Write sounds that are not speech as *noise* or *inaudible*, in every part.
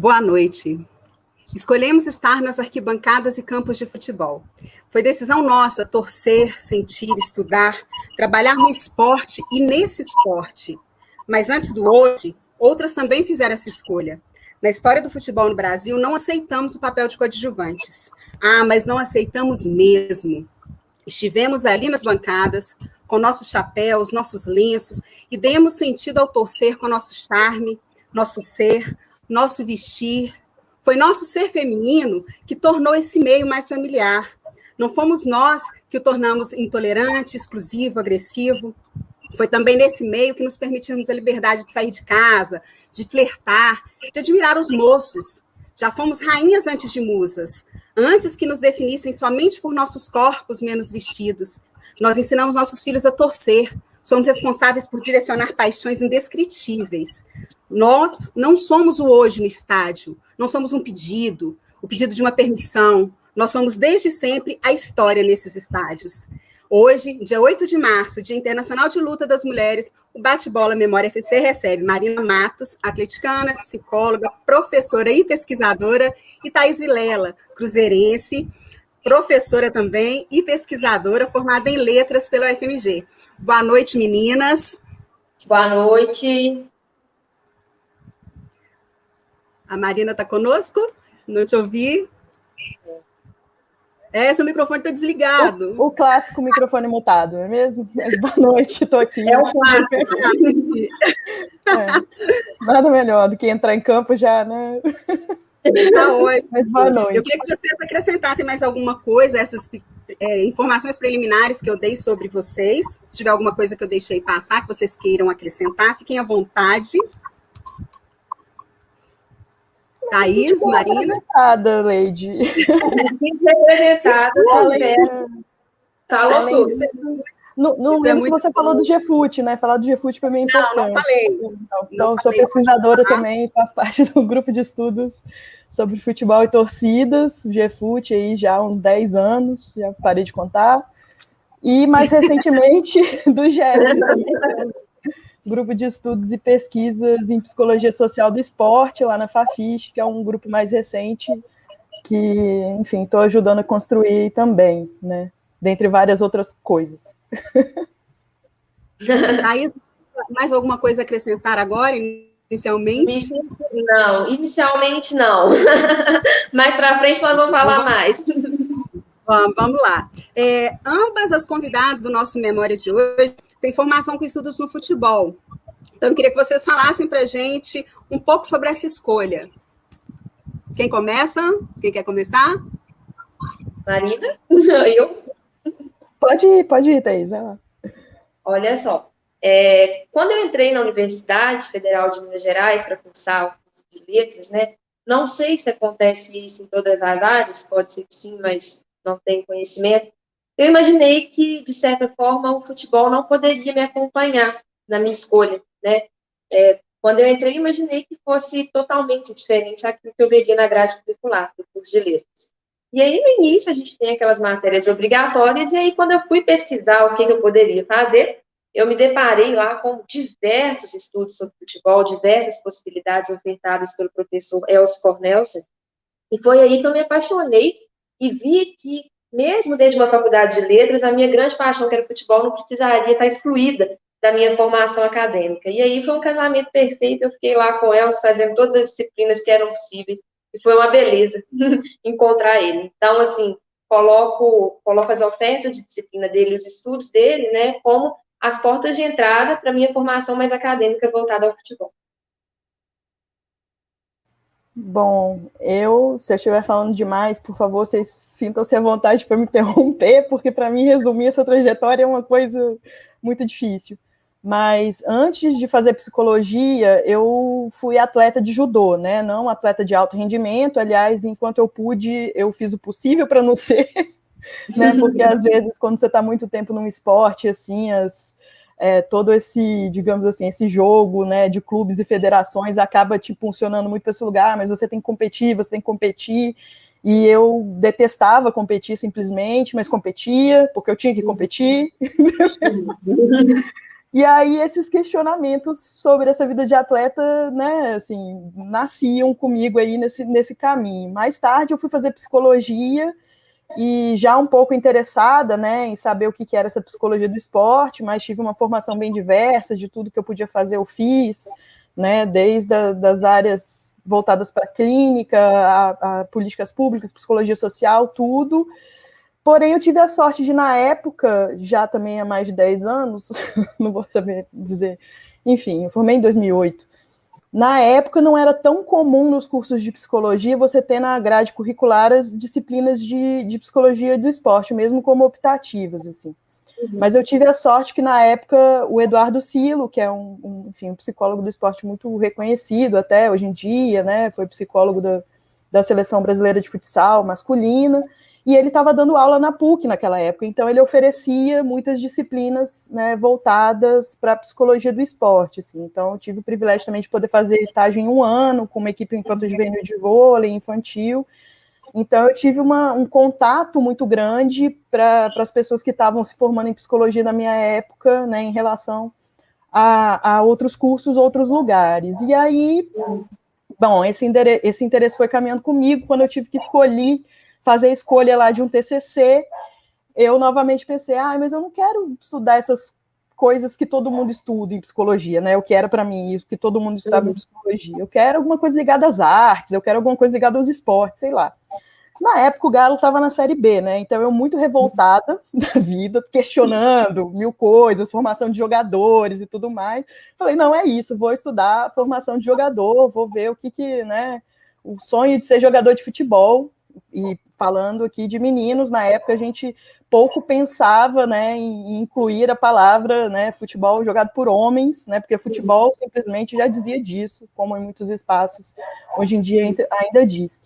Boa noite. Escolhemos estar nas arquibancadas e campos de futebol. Foi decisão nossa torcer, sentir, estudar, trabalhar no esporte e nesse esporte. Mas antes do hoje, outras também fizeram essa escolha. Na história do futebol no Brasil, não aceitamos o papel de coadjuvantes. Ah, mas não aceitamos mesmo. Estivemos ali nas bancadas, com nossos chapéus, nossos lenços, e demos sentido ao torcer com nosso charme, nosso ser, nosso vestir, foi nosso ser feminino que tornou esse meio mais familiar. Não fomos nós que o tornamos intolerante, exclusivo, agressivo. Foi também nesse meio que nos permitimos a liberdade de sair de casa, de flertar, de admirar os moços. Já fomos rainhas antes de musas, antes que nos definissem somente por nossos corpos menos vestidos. Nós ensinamos nossos filhos a torcer, somos responsáveis por direcionar paixões indescritíveis. Nós não somos o hoje no estádio, não somos um pedido, o pedido de uma permissão. Nós somos desde sempre a história nesses estádios. Hoje, dia 8 de março, Dia Internacional de Luta das Mulheres, o Bate-Bola Memória FC recebe Marina Matos, atleticana, psicóloga, professora e pesquisadora, e Thais Vilela, cruzeirense, professora também e pesquisadora formada em letras pela UFMG. Boa noite, meninas. Boa noite. A Marina está conosco? Não te ouvi. É, seu microfone está desligado. O, o, clássico microfone mutado, não é mesmo? Mas *laughs* boa noite, estou aqui. É o clássico. *laughs* é, nada melhor do que entrar em campo já, né? Tá, oi. Mas boa noite. Eu queria que vocês acrescentassem mais alguma coisa, essas é, informações preliminares que eu dei sobre vocês. Se tiver alguma coisa que eu deixei passar, que vocês queiram acrescentar, fiquem à vontade. Thaís, Marina. Representada, Leide. Representada, Falou tudo. Não, não lembro é se você bom. falou do GFUT, né? Falar do GFUT para mim é importante. Não, não falei. Então, então não sou falei, pesquisadora também, faço parte do grupo de estudos sobre futebol e torcidas, GFUT aí já há uns 10 anos, já parei de contar. E mais recentemente *laughs* do GEPS também, grupo de estudos e pesquisas em psicologia social do esporte, lá na Fafiche, que é um grupo mais recente, que, enfim, estou ajudando a construir também, né? Dentre várias outras coisas. *laughs* Thaís, mais alguma coisa a acrescentar agora, inicialmente? Não, inicialmente não. *laughs* mais para frente nós vamos falar mais. Vamos, vamos lá. É, ambas as convidadas do nosso Memória de hoje têm formação com estudos no futebol. Então, eu queria que vocês falassem para a gente um pouco sobre essa escolha. Quem começa? Quem quer começar? Marina? *laughs* Eu? Pode ir, pode ir, Thaís, vai lá. Olha só, é, quando eu entrei na Universidade Federal de Minas Gerais para cursar o curso de letras, né, não sei se acontece isso em todas as áreas, pode ser que sim, mas não tenho conhecimento. Eu imaginei que, de certa forma, o futebol não poderia me acompanhar na minha escolha, né? É, quando eu entrei, imaginei que fosse totalmente diferente daquilo que eu veria na grade curricular do curso de letras. E aí, no início, a gente tem aquelas matérias obrigatórias, e aí, quando eu fui pesquisar o que, eu poderia fazer, eu me deparei lá com diversos estudos sobre futebol, diversas possibilidades ofertadas pelo professor Elcio Cornelsen, e foi aí que eu me apaixonei e vi que, mesmo desde uma faculdade de letras, a minha grande paixão, que era futebol, não precisaria estar excluída da minha formação acadêmica. E aí foi um casamento perfeito, eu fiquei lá com Elcio, fazendo todas as disciplinas que eram possíveis, e foi uma beleza *laughs* encontrar ele. Então, assim, coloco, coloco as ofertas de disciplina dele, os estudos dele, né, como as portas de entrada para minha formação mais acadêmica voltada ao futebol. Bom, eu, se eu estiver falando demais, por favor, vocês sintam-se à vontade para me interromper, porque para mim resumir essa trajetória é uma coisa muito difícil. Mas antes de fazer psicologia, eu fui atleta de judô, né? Não atleta de alto rendimento. Aliás, enquanto eu pude, eu fiz o possível para não *laughs* ser, né? Porque às vezes, quando você está muito tempo num esporte, assim, as, é, todo esse, digamos assim, esse jogo, né, de clubes e federações acaba te funcionando muito para esse lugar, mas você tem que competir, você tem que competir. E eu detestava competir simplesmente, mas competia, porque eu tinha que competir. E aí esses questionamentos sobre essa vida de atleta, né, assim, nasciam comigo aí nesse, nesse caminho. Mais tarde eu fui fazer psicologia e já um pouco interessada, né, em saber o que era essa psicologia do esporte, mas tive uma formação bem diversa de tudo que eu podia fazer, eu fiz, né, desde a, das áreas voltadas para clínica, a, a políticas públicas, psicologia social, tudo. Porém, eu tive a sorte de, na época, já também há mais de 10 anos, *laughs* não vou saber dizer, enfim, eu formei em 2008. Na época, não era tão comum nos cursos de psicologia você ter na grade curricular as disciplinas de, de psicologia do esporte, mesmo como optativas, assim. Uhum. Mas eu tive a sorte que, na época, o Eduardo Silo, que é um, um, enfim, um psicólogo do esporte muito reconhecido até hoje em dia, né, foi psicólogo da, da Seleção Brasileira de Futsal masculina, e ele estava dando aula na PUC naquela época, então ele oferecia muitas disciplinas né, voltadas para a psicologia do esporte. Assim. Então, eu tive o privilégio também de poder fazer estágio em um ano com uma equipe infanto-juvenil de vôlei infantil. Então, eu tive uma, um contato muito grande para as pessoas que estavam se formando em psicologia na minha época, né, em relação a, a outros cursos, outros lugares. E aí, bom, esse, esse interesse foi caminhando comigo quando eu tive que escolher fazer a escolha lá de um TCC, eu novamente pensei, ah, mas eu não quero estudar essas coisas que todo mundo estuda em psicologia, né? O que era para mim isso, que todo mundo estudava uhum. em psicologia. Eu quero alguma coisa ligada às artes, eu quero alguma coisa ligada aos esportes, sei lá. Na época o Galo estava na série B, né? Então eu muito revoltada *laughs* da vida, questionando mil coisas, formação de jogadores e tudo mais. Falei, não é isso, vou estudar formação de jogador, vou ver o que que, né, o sonho de ser jogador de futebol e falando aqui de meninos, na época a gente pouco pensava né, em incluir a palavra né, futebol jogado por homens, né, porque futebol simplesmente já dizia disso, como em muitos espaços hoje em dia ainda diz.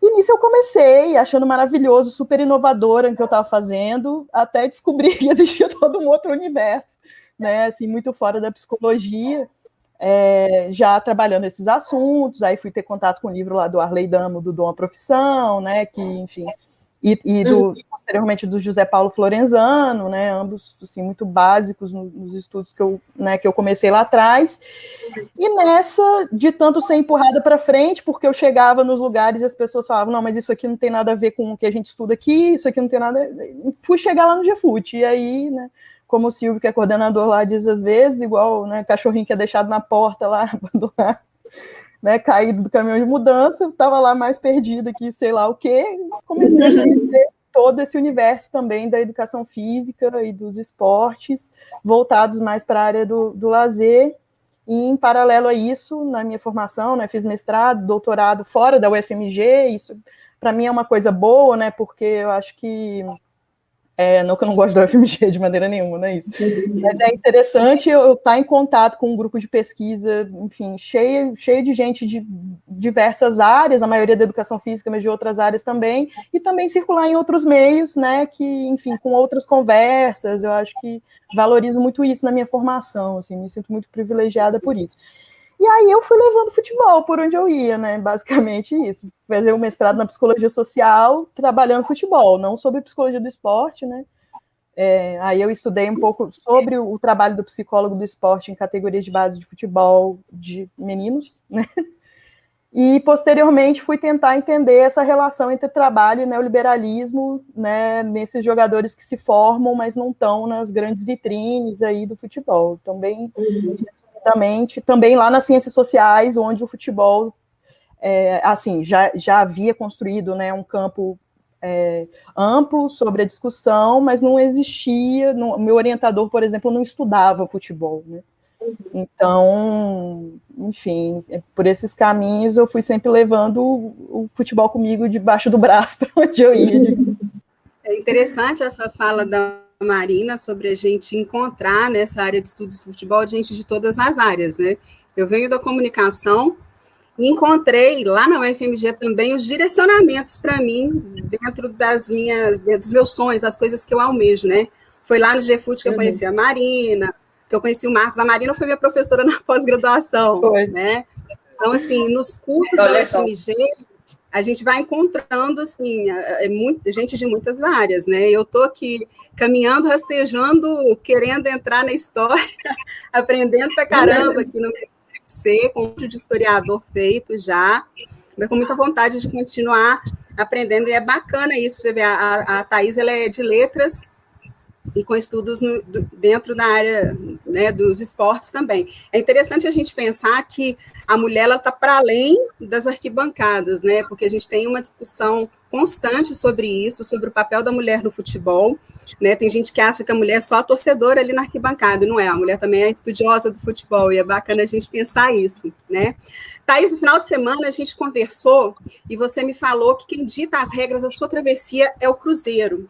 E nisso eu comecei achando maravilhoso, super inovadora o que eu estava fazendo, até descobrir *laughs* que existia todo um outro universo, né, assim, muito fora da psicologia é, já trabalhando esses assuntos, aí fui ter contato com o livro lá do Arley Damo, do Dom a Profissão, né, que, enfim, e, e do, uhum. posteriormente do José Paulo Florenzano, né, ambos, assim, muito básicos nos estudos que eu, né, que eu comecei lá atrás, e nessa, de tanto ser empurrada para frente, porque eu chegava nos lugares e as pessoas falavam, não, mas isso aqui não tem nada a ver com o que a gente estuda aqui, isso aqui não tem nada, fui chegar lá no GFUT, e aí, né, como o Silvio, que é coordenador lá, diz às vezes, igual né, cachorrinho que é deixado na porta lá, *laughs* abandonado, né, caído do caminhão de mudança, estava lá mais perdido aqui, sei lá o quê, comecei a *laughs* conhecer todo esse universo também da educação física e dos esportes, voltados mais para a área do, do lazer, e em paralelo a isso, na minha formação, né, fiz mestrado, doutorado fora da UFMG, isso para mim é uma coisa boa, né, porque eu acho que é, não que eu não gosto do FMG de maneira nenhuma, não é isso. Mas é interessante eu estar em contato com um grupo de pesquisa, enfim, cheio, cheio de gente de diversas áreas, a maioria da educação física, mas de outras áreas também, e também circular em outros meios, né, que, enfim, com outras conversas, eu acho que valorizo muito isso na minha formação, assim, me sinto muito privilegiada por isso. E aí eu fui levando futebol por onde eu ia, né? Basicamente isso. Fazer um mestrado na psicologia social, trabalhando futebol, não sobre psicologia do esporte, né? É, aí eu estudei um pouco sobre o, o, trabalho do psicólogo do esporte em categorias de base de futebol de meninos, né? E posteriormente fui tentar entender essa relação entre trabalho e neoliberalismo, né, nesses jogadores que se formam, mas não estão nas grandes vitrines aí do futebol. Também, uhum. resumidamente, também lá nas ciências sociais, onde o futebol, é, assim, já, já havia construído, né, um campo é, amplo sobre a discussão, mas não existia, não, meu orientador, por exemplo, não estudava futebol, né? Então, enfim, é por esses caminhos eu fui sempre levando o, o futebol comigo debaixo do braço *laughs* para onde eu ia. É interessante essa fala da Marina sobre a gente encontrar nessa área de estudos do futebol gente de todas as áreas, né? Eu venho da comunicação e encontrei lá na UFMG também os direcionamentos para mim dentro das minhas, dentro dos meus sonhos, as coisas que eu almejo, né? Foi lá no GFUT que eu uhum. conheci a Marina, que eu conheci o Marcos. A Marina foi minha professora *laughs* na pós-graduação, né? Então, assim, nos cursos da UFMG, a gente vai encontrando assim é, gente de muitas áreas, né? Eu estou aqui caminhando, rastejando, querendo entrar na história, *laughs* aprendendo pra caramba aqui no UFC, com um de historiador feito já, mas com muita vontade de continuar aprendendo, e é bacana isso, você vê, a, a Thais, ela é de letras, e com estudos no, dentro da área né, dos esportes também. É interessante a gente pensar que a mulher está para além das arquibancadas, né? Porque a gente tem uma discussão constante sobre isso, sobre o papel da mulher no futebol. Né? Tem gente que acha que a mulher é só torcedora ali na arquibancada, não é? A mulher também é estudiosa do futebol, e é bacana a gente pensar isso, né? Thaís, no final de semana a gente conversou e você me falou que quem dita as regras da sua travessia é o Cruzeiro.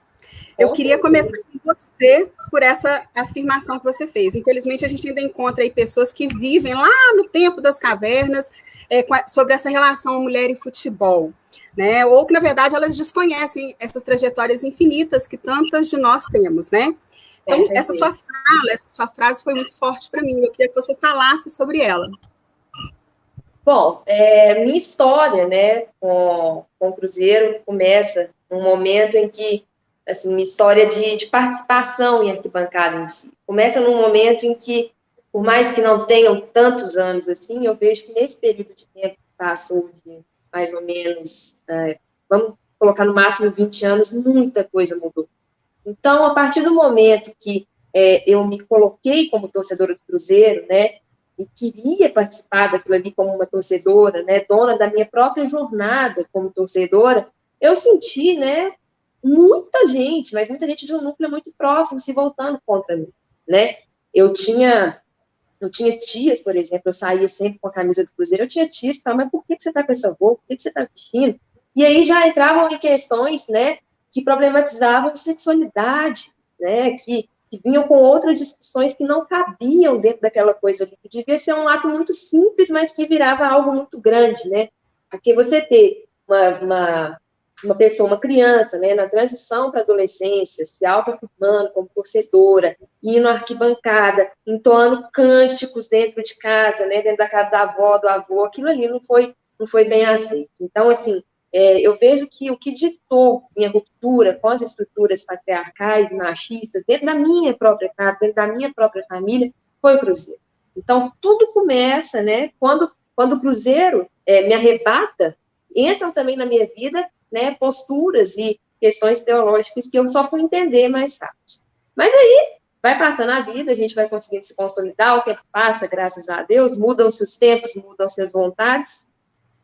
Eu queria começar com você por essa afirmação que você fez. Infelizmente, a gente ainda encontra aí pessoas que vivem lá no tempo das cavernas é, sobre essa relação mulher e futebol, né? Ou que, na verdade, elas desconhecem essas trajetórias infinitas que tantas de nós temos, né? Então, é, essa sua fala, essa sua frase foi muito forte para mim. Eu queria que você falasse sobre ela. Bom, é, minha história, né, com, com o Cruzeiro começa num momento em que assim, uma história de, de participação em arquibancada em si. Começa num momento em que, por mais que não tenham tantos anos assim, eu vejo que nesse período de tempo que passou de mais ou menos, é, vamos colocar no máximo 20 anos, muita coisa mudou. Então, a partir do momento que é, eu me coloquei como torcedora do Cruzeiro, né, e queria participar daquilo ali como uma torcedora, né, dona da minha própria jornada como torcedora, eu senti, né, muita gente, mas muita gente de um núcleo muito próximo se voltando contra mim, né? Eu tinha eu tinha tias, por exemplo, eu saía sempre com a camisa do Cruzeiro, eu tinha tias que falavam, mas por que, você tá com essa roupa? Por que, você tá vestindo? E aí já entravam em questões, né, que problematizavam sexualidade, né, que, que vinham com outras discussões que não cabiam dentro daquela coisa ali, que devia ser um ato muito simples, mas que virava algo muito grande, né, porque você ter uma, uma uma pessoa, uma criança, né, na transição para a adolescência, se autoafirmando como torcedora, indo à arquibancada, entoando cânticos dentro de casa, né, dentro da casa da avó, do avô, aquilo ali não foi, não foi bem aceito. Então, assim, é, eu vejo que o que ditou minha ruptura com as estruturas patriarcais machistas, dentro da minha própria casa, dentro da minha própria família, foi o Cruzeiro. Então, tudo começa, né, quando, quando o Cruzeiro é, me arrebata, entram também na minha vida né, posturas e questões teológicas que eu só fui entender mais tarde. Mas aí, vai passando a vida, a gente vai conseguindo se consolidar, o tempo passa, graças a Deus, mudam-se os tempos, mudam-se as vontades,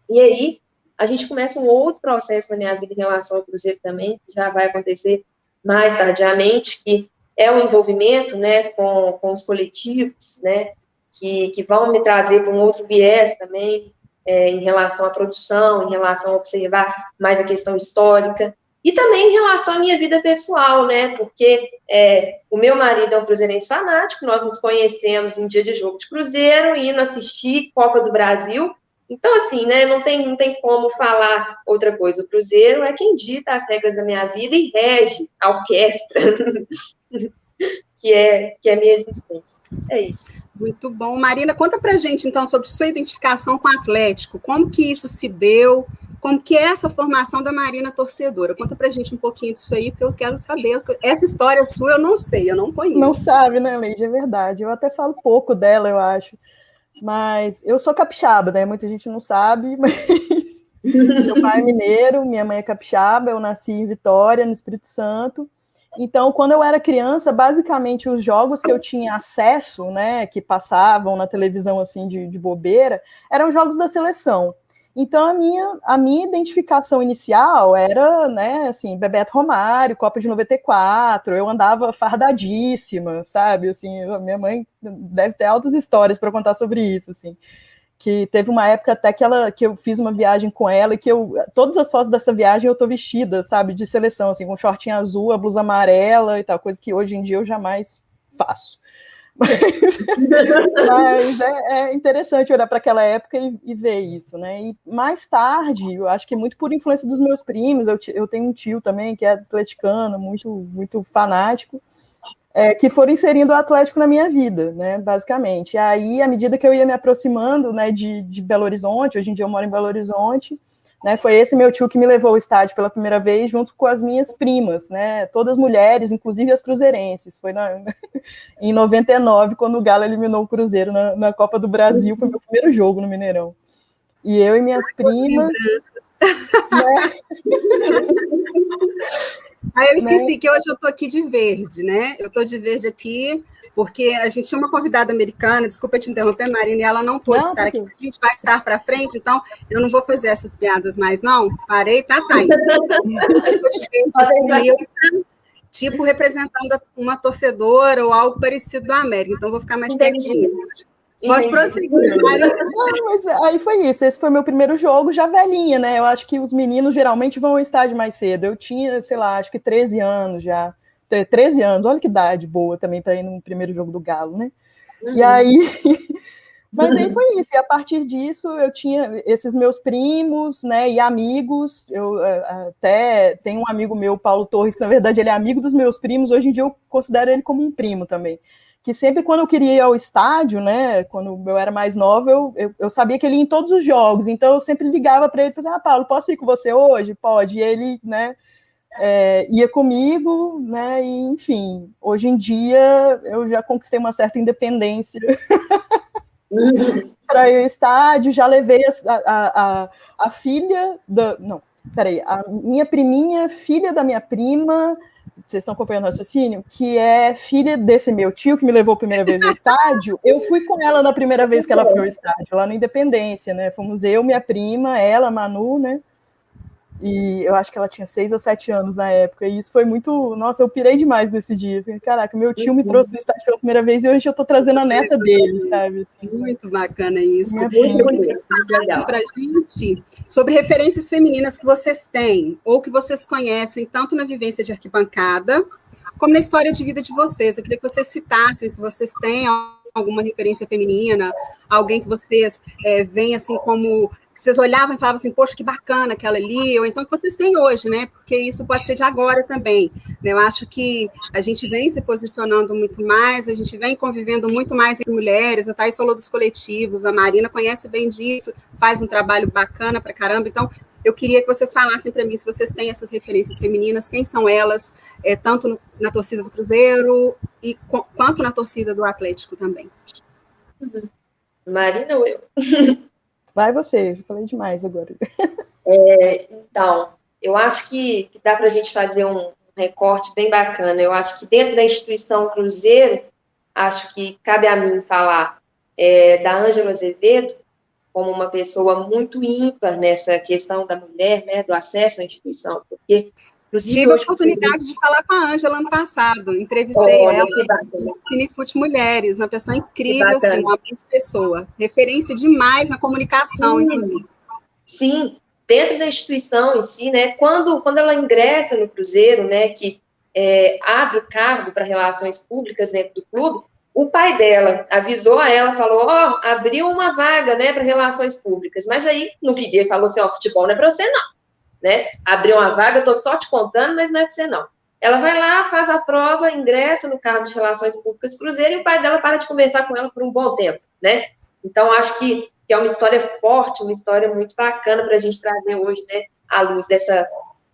e aí a gente começa um outro processo na minha vida em relação ao Cruzeiro também, que já vai acontecer mais tardiamente, que é o envolvimento, né, com, com os coletivos, né, que, que vão me trazer para um outro viés também, é, em relação à produção, em relação a observar mais a questão histórica, e também em relação à minha vida pessoal, né? Porque é, o meu marido é um cruzeirense fanático, nós nos conhecemos em dia de jogo de cruzeiro, indo assistir Copa do Brasil. Então, assim, né? Não tem, não tem como falar outra coisa. O Cruzeiro é quem dita as regras da minha vida e rege a orquestra, *laughs* que é, que é a minha existência. É isso. Muito bom. Marina, conta pra gente, então, sobre sua identificação com o Atlético. Como que isso se deu? Como que é essa formação da Marina torcedora? Conta pra gente um pouquinho disso aí, porque eu quero saber. Essa história sua eu não sei, eu não conheço. Não sabe, né, Leide? É verdade. Eu até falo pouco dela, eu acho. Mas eu sou capixaba, né? Muita gente não sabe, *laughs* mas meu pai é mineiro, minha mãe é capixaba, eu nasci em Vitória, no Espírito Santo. Então, quando eu era criança, basicamente os jogos que eu tinha acesso, né, que passavam na televisão assim de, de bobeira, eram jogos da seleção. Então, a minha, a minha identificação inicial era, né, assim, Bebeto Romário, Copa de 94, eu andava fardadíssima, sabe, assim, minha mãe deve ter altas histórias para contar sobre isso, assim que teve uma época até que ela que eu fiz uma viagem com ela e que eu todas as fotos dessa viagem eu tô vestida, sabe, de seleção assim, com shortinho azul, a blusa amarela e tal, coisa que hoje em dia eu jamais faço. *laughs* Mas, mas é, é, interessante olhar para aquela época e, e, ver isso, né? E mais tarde, eu acho que é muito por influência dos meus primos, eu, eu tenho um tio também que é atleticano, muito, muito fanático, é, que foram inserindo o Atlético na minha vida, né, basicamente. E aí, à medida que eu ia me aproximando, né, de, de Belo Horizonte, hoje em dia eu moro em Belo Horizonte, Né, foi esse meu tio que me levou ao estádio pela primeira vez, junto com as minhas primas, né, todas mulheres, inclusive as cruzeirenses. Foi na, *laughs* em 99, quando o Galo eliminou o Cruzeiro na, na Copa do Brasil, foi meu primeiro jogo no Mineirão. E eu e minhas Ai, primas. Né? *laughs* Aí eu esqueci né? que hoje eu estou aqui de verde, né? Eu estou de verde aqui, porque a gente tinha uma convidada americana, desculpa te interromper, Marina, e ela não pôde não, estar aqui. A gente vai estar para frente, então eu não vou fazer essas piadas mais, não. Parei, tá, *laughs* Thaís? tipo representando uma torcedora ou algo parecido do América, então vou ficar mais quietinha. Pode prosseguir, Não, mas aí foi isso. Esse foi meu primeiro jogo, já velhinha, né? Eu acho que os meninos geralmente vão ao estádio mais cedo. Eu tinha, sei lá, acho que 13 anos já. 13 anos, olha que idade boa também para ir no primeiro jogo do Galo, né? Uhum. E aí. *laughs* Mas aí foi isso, e a partir disso eu tinha esses meus primos, né, e amigos, eu até tenho um amigo meu, Paulo Torres, que na verdade ele é amigo dos meus primos, hoje em dia eu considero ele como um primo também que sempre quando eu queria ir ao estádio, né, quando eu era mais nova, eu, eu, eu sabia que ele ia em todos os jogos, então eu sempre ligava para ele e falava, ah, Paulo, posso ir com você hoje? Pode, e ele, né, é, ia comigo, né, e enfim, hoje em dia eu já conquistei uma certa independência *laughs* para ir ao estádio, já levei a, a, a, a filha, da, não, peraí, a minha priminha, filha da minha prima, vocês estão acompanhando o raciocínio, que é filha desse meu tio que me levou a primeira vez ao estádio. *laughs* Eu fui com ela na primeira vez que ela foi ao estádio, lá na Independência, né? Fomos eu, minha prima, ela, Manu, né? E eu acho que ela tinha seis ou sete anos na época. E isso foi muito. Nossa, eu pirei demais nesse dia. Caraca, meu tio me uhum. trouxe no estádio pela primeira vez e hoje eu tô trazendo a neta dele, sabe? Assim, muito bacana isso. Muito pra gente sobre referências femininas que vocês têm ou que vocês conhecem, tanto na vivência de arquibancada como na história de vida de vocês. Eu queria que vocês citassem se vocês têm alguma referência feminina, alguém que vocês é, veem assim como que vocês olhavam e falavam assim, poxa, que bacana aquela ali, ou então que vocês têm hoje, né? Porque isso pode ser de agora também. Né? Eu acho que a gente vem se posicionando muito mais, a gente vem convivendo muito mais em mulheres, a Thais falou dos coletivos, a Marina conhece bem disso, faz um trabalho bacana para caramba, então eu queria que vocês falassem para mim se vocês têm essas referências femininas, quem são elas, é, tanto no, na torcida do Cruzeiro e quanto na torcida do Atlético também. Uhum. Marina ou eu? *laughs* Vai você, já falei demais agora. É, então, eu acho que, que dá para a gente fazer um recorte bem bacana. Eu acho que dentro da instituição Cruzeiro, acho que cabe a mim falar é, da Ângela Azevedo como uma pessoa muito ímpar nessa questão da mulher, né, do acesso à instituição, porque Inclusive, Tive a oportunidade de falar com a Ângela ano passado. Entrevistei oh, ela no Cinefute Mulheres, uma pessoa incrível, assim, uma pessoa. Referência demais na comunicação, Sim. inclusive. Sim, dentro da instituição em si, né? Quando, quando ela ingressa no Cruzeiro, né? Que é, abre o cargo para relações públicas dentro do clube, o pai dela avisou a ela, falou, ó, oh, abriu uma vaga, né, para relações públicas. Mas aí, no que dia, falou assim, ó, oh, futebol não é para você, não né? Abriu uma vaga, estou só te contando, mas não é você não. Ela vai lá, faz a prova, ingressa no cargo de Relações Públicas Cruzeiro e o pai dela para de conversar com ela por um bom tempo, né? Então, acho que, que é uma história forte, uma história muito bacana para a gente trazer hoje, né, à luz dessa,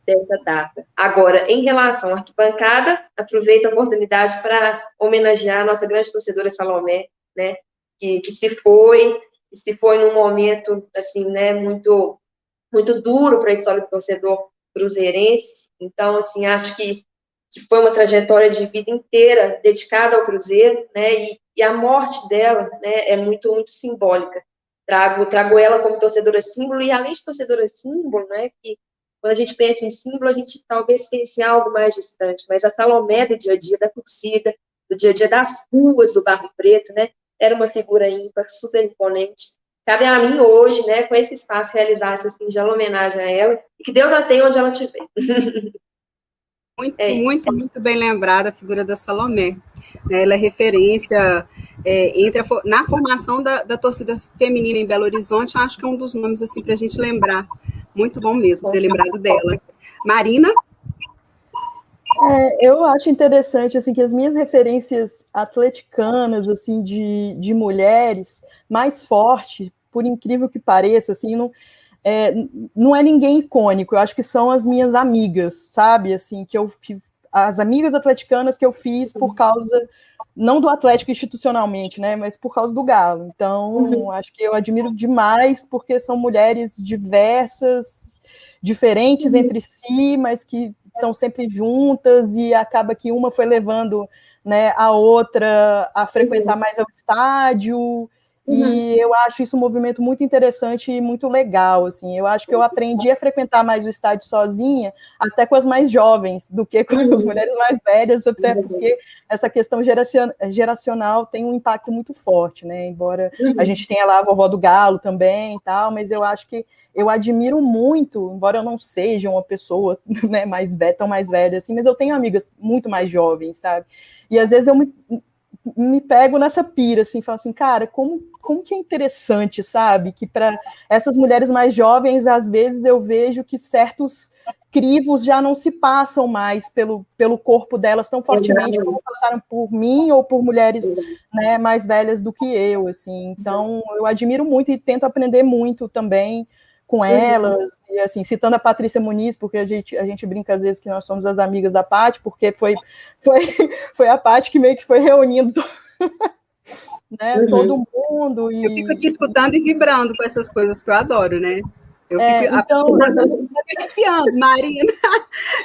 dessa data. Agora, em relação à arquibancada, aproveito a oportunidade para homenagear a nossa grande torcedora Salomé, né, que, que se foi, se foi num momento, assim, né, muito muito duro para a história do torcedor cruzeirense. Então, assim, acho que, que foi uma trajetória de vida inteira dedicada ao Cruzeiro, né? E, e a morte dela, né, é muito, muito simbólica. Trago, trago ela como torcedora símbolo, e além de torcedora símbolo, né, que quando a gente pensa em símbolo, a gente talvez pense em algo mais distante, mas a Salomé do dia a dia da torcida, do dia a dia das ruas do Barro Preto, né, era uma figura ímpar, super imponente, Cabe a mim hoje, né, com esse espaço, realizar essa singela homenagem a ela e que Deus a tenha onde ela estiver. *laughs* Muito, é muito, muito bem lembrada a figura da Salomé. Né, ela é referência é, entre a, na formação da, da, torcida feminina em Belo Horizonte, acho que é um dos nomes assim para a gente lembrar. Muito bom mesmo ter lembrado dela. Marina? É, eu acho interessante assim que as minhas referências atleticanas assim de, de mulheres mais forte, por incrível que pareça, assim, não, é, não é ninguém icônico, eu acho que são as minhas amigas, sabe? Assim, que eu que, as amigas atleticanas que eu fiz por causa não do Atlético institucionalmente, né, mas por causa do Galo. Então, uhum. acho que eu admiro demais porque são mulheres diversas, diferentes uhum. entre si, mas que estão sempre juntas e acaba que uma foi levando né, a outra a frequentar uhum. mais ao estádio Uhum. E eu acho isso um movimento muito interessante e muito legal, assim. Eu acho que eu aprendi a frequentar mais o estádio sozinha, até com as mais jovens, do que com as mulheres mais velhas, até uhum. porque essa questão geracional tem um impacto muito forte, né? Embora uhum. a gente tenha lá a vovó do galo também e tal, mas eu acho que eu admiro muito, embora eu não seja uma pessoa *laughs* né, mais velha, tão mais velha assim, mas eu tenho amigas muito mais jovens, sabe? E às vezes eu me me pego nessa pira, assim, falo assim, cara, como, como que é interessante, sabe? Que para essas mulheres mais jovens, às vezes eu vejo que certos crivos já não se passam mais pelo, pelo corpo delas tão fortemente como passaram por mim ou por mulheres né, mais velhas do que eu, assim. Então, eu admiro muito e tento aprender muito também com uhum. elas, e assim, citando a Patrícia Muniz, porque a gente, a gente brinca às vezes que nós somos as amigas da Paty, porque foi, foi, *laughs* foi a Paty que meio que foi reunindo *laughs* né, uhum. todo mundo. E... Eu fico aqui escutando e vibrando com essas coisas que eu adoro, né? Eu é, fico então, *laughs* arrepiando, Marina.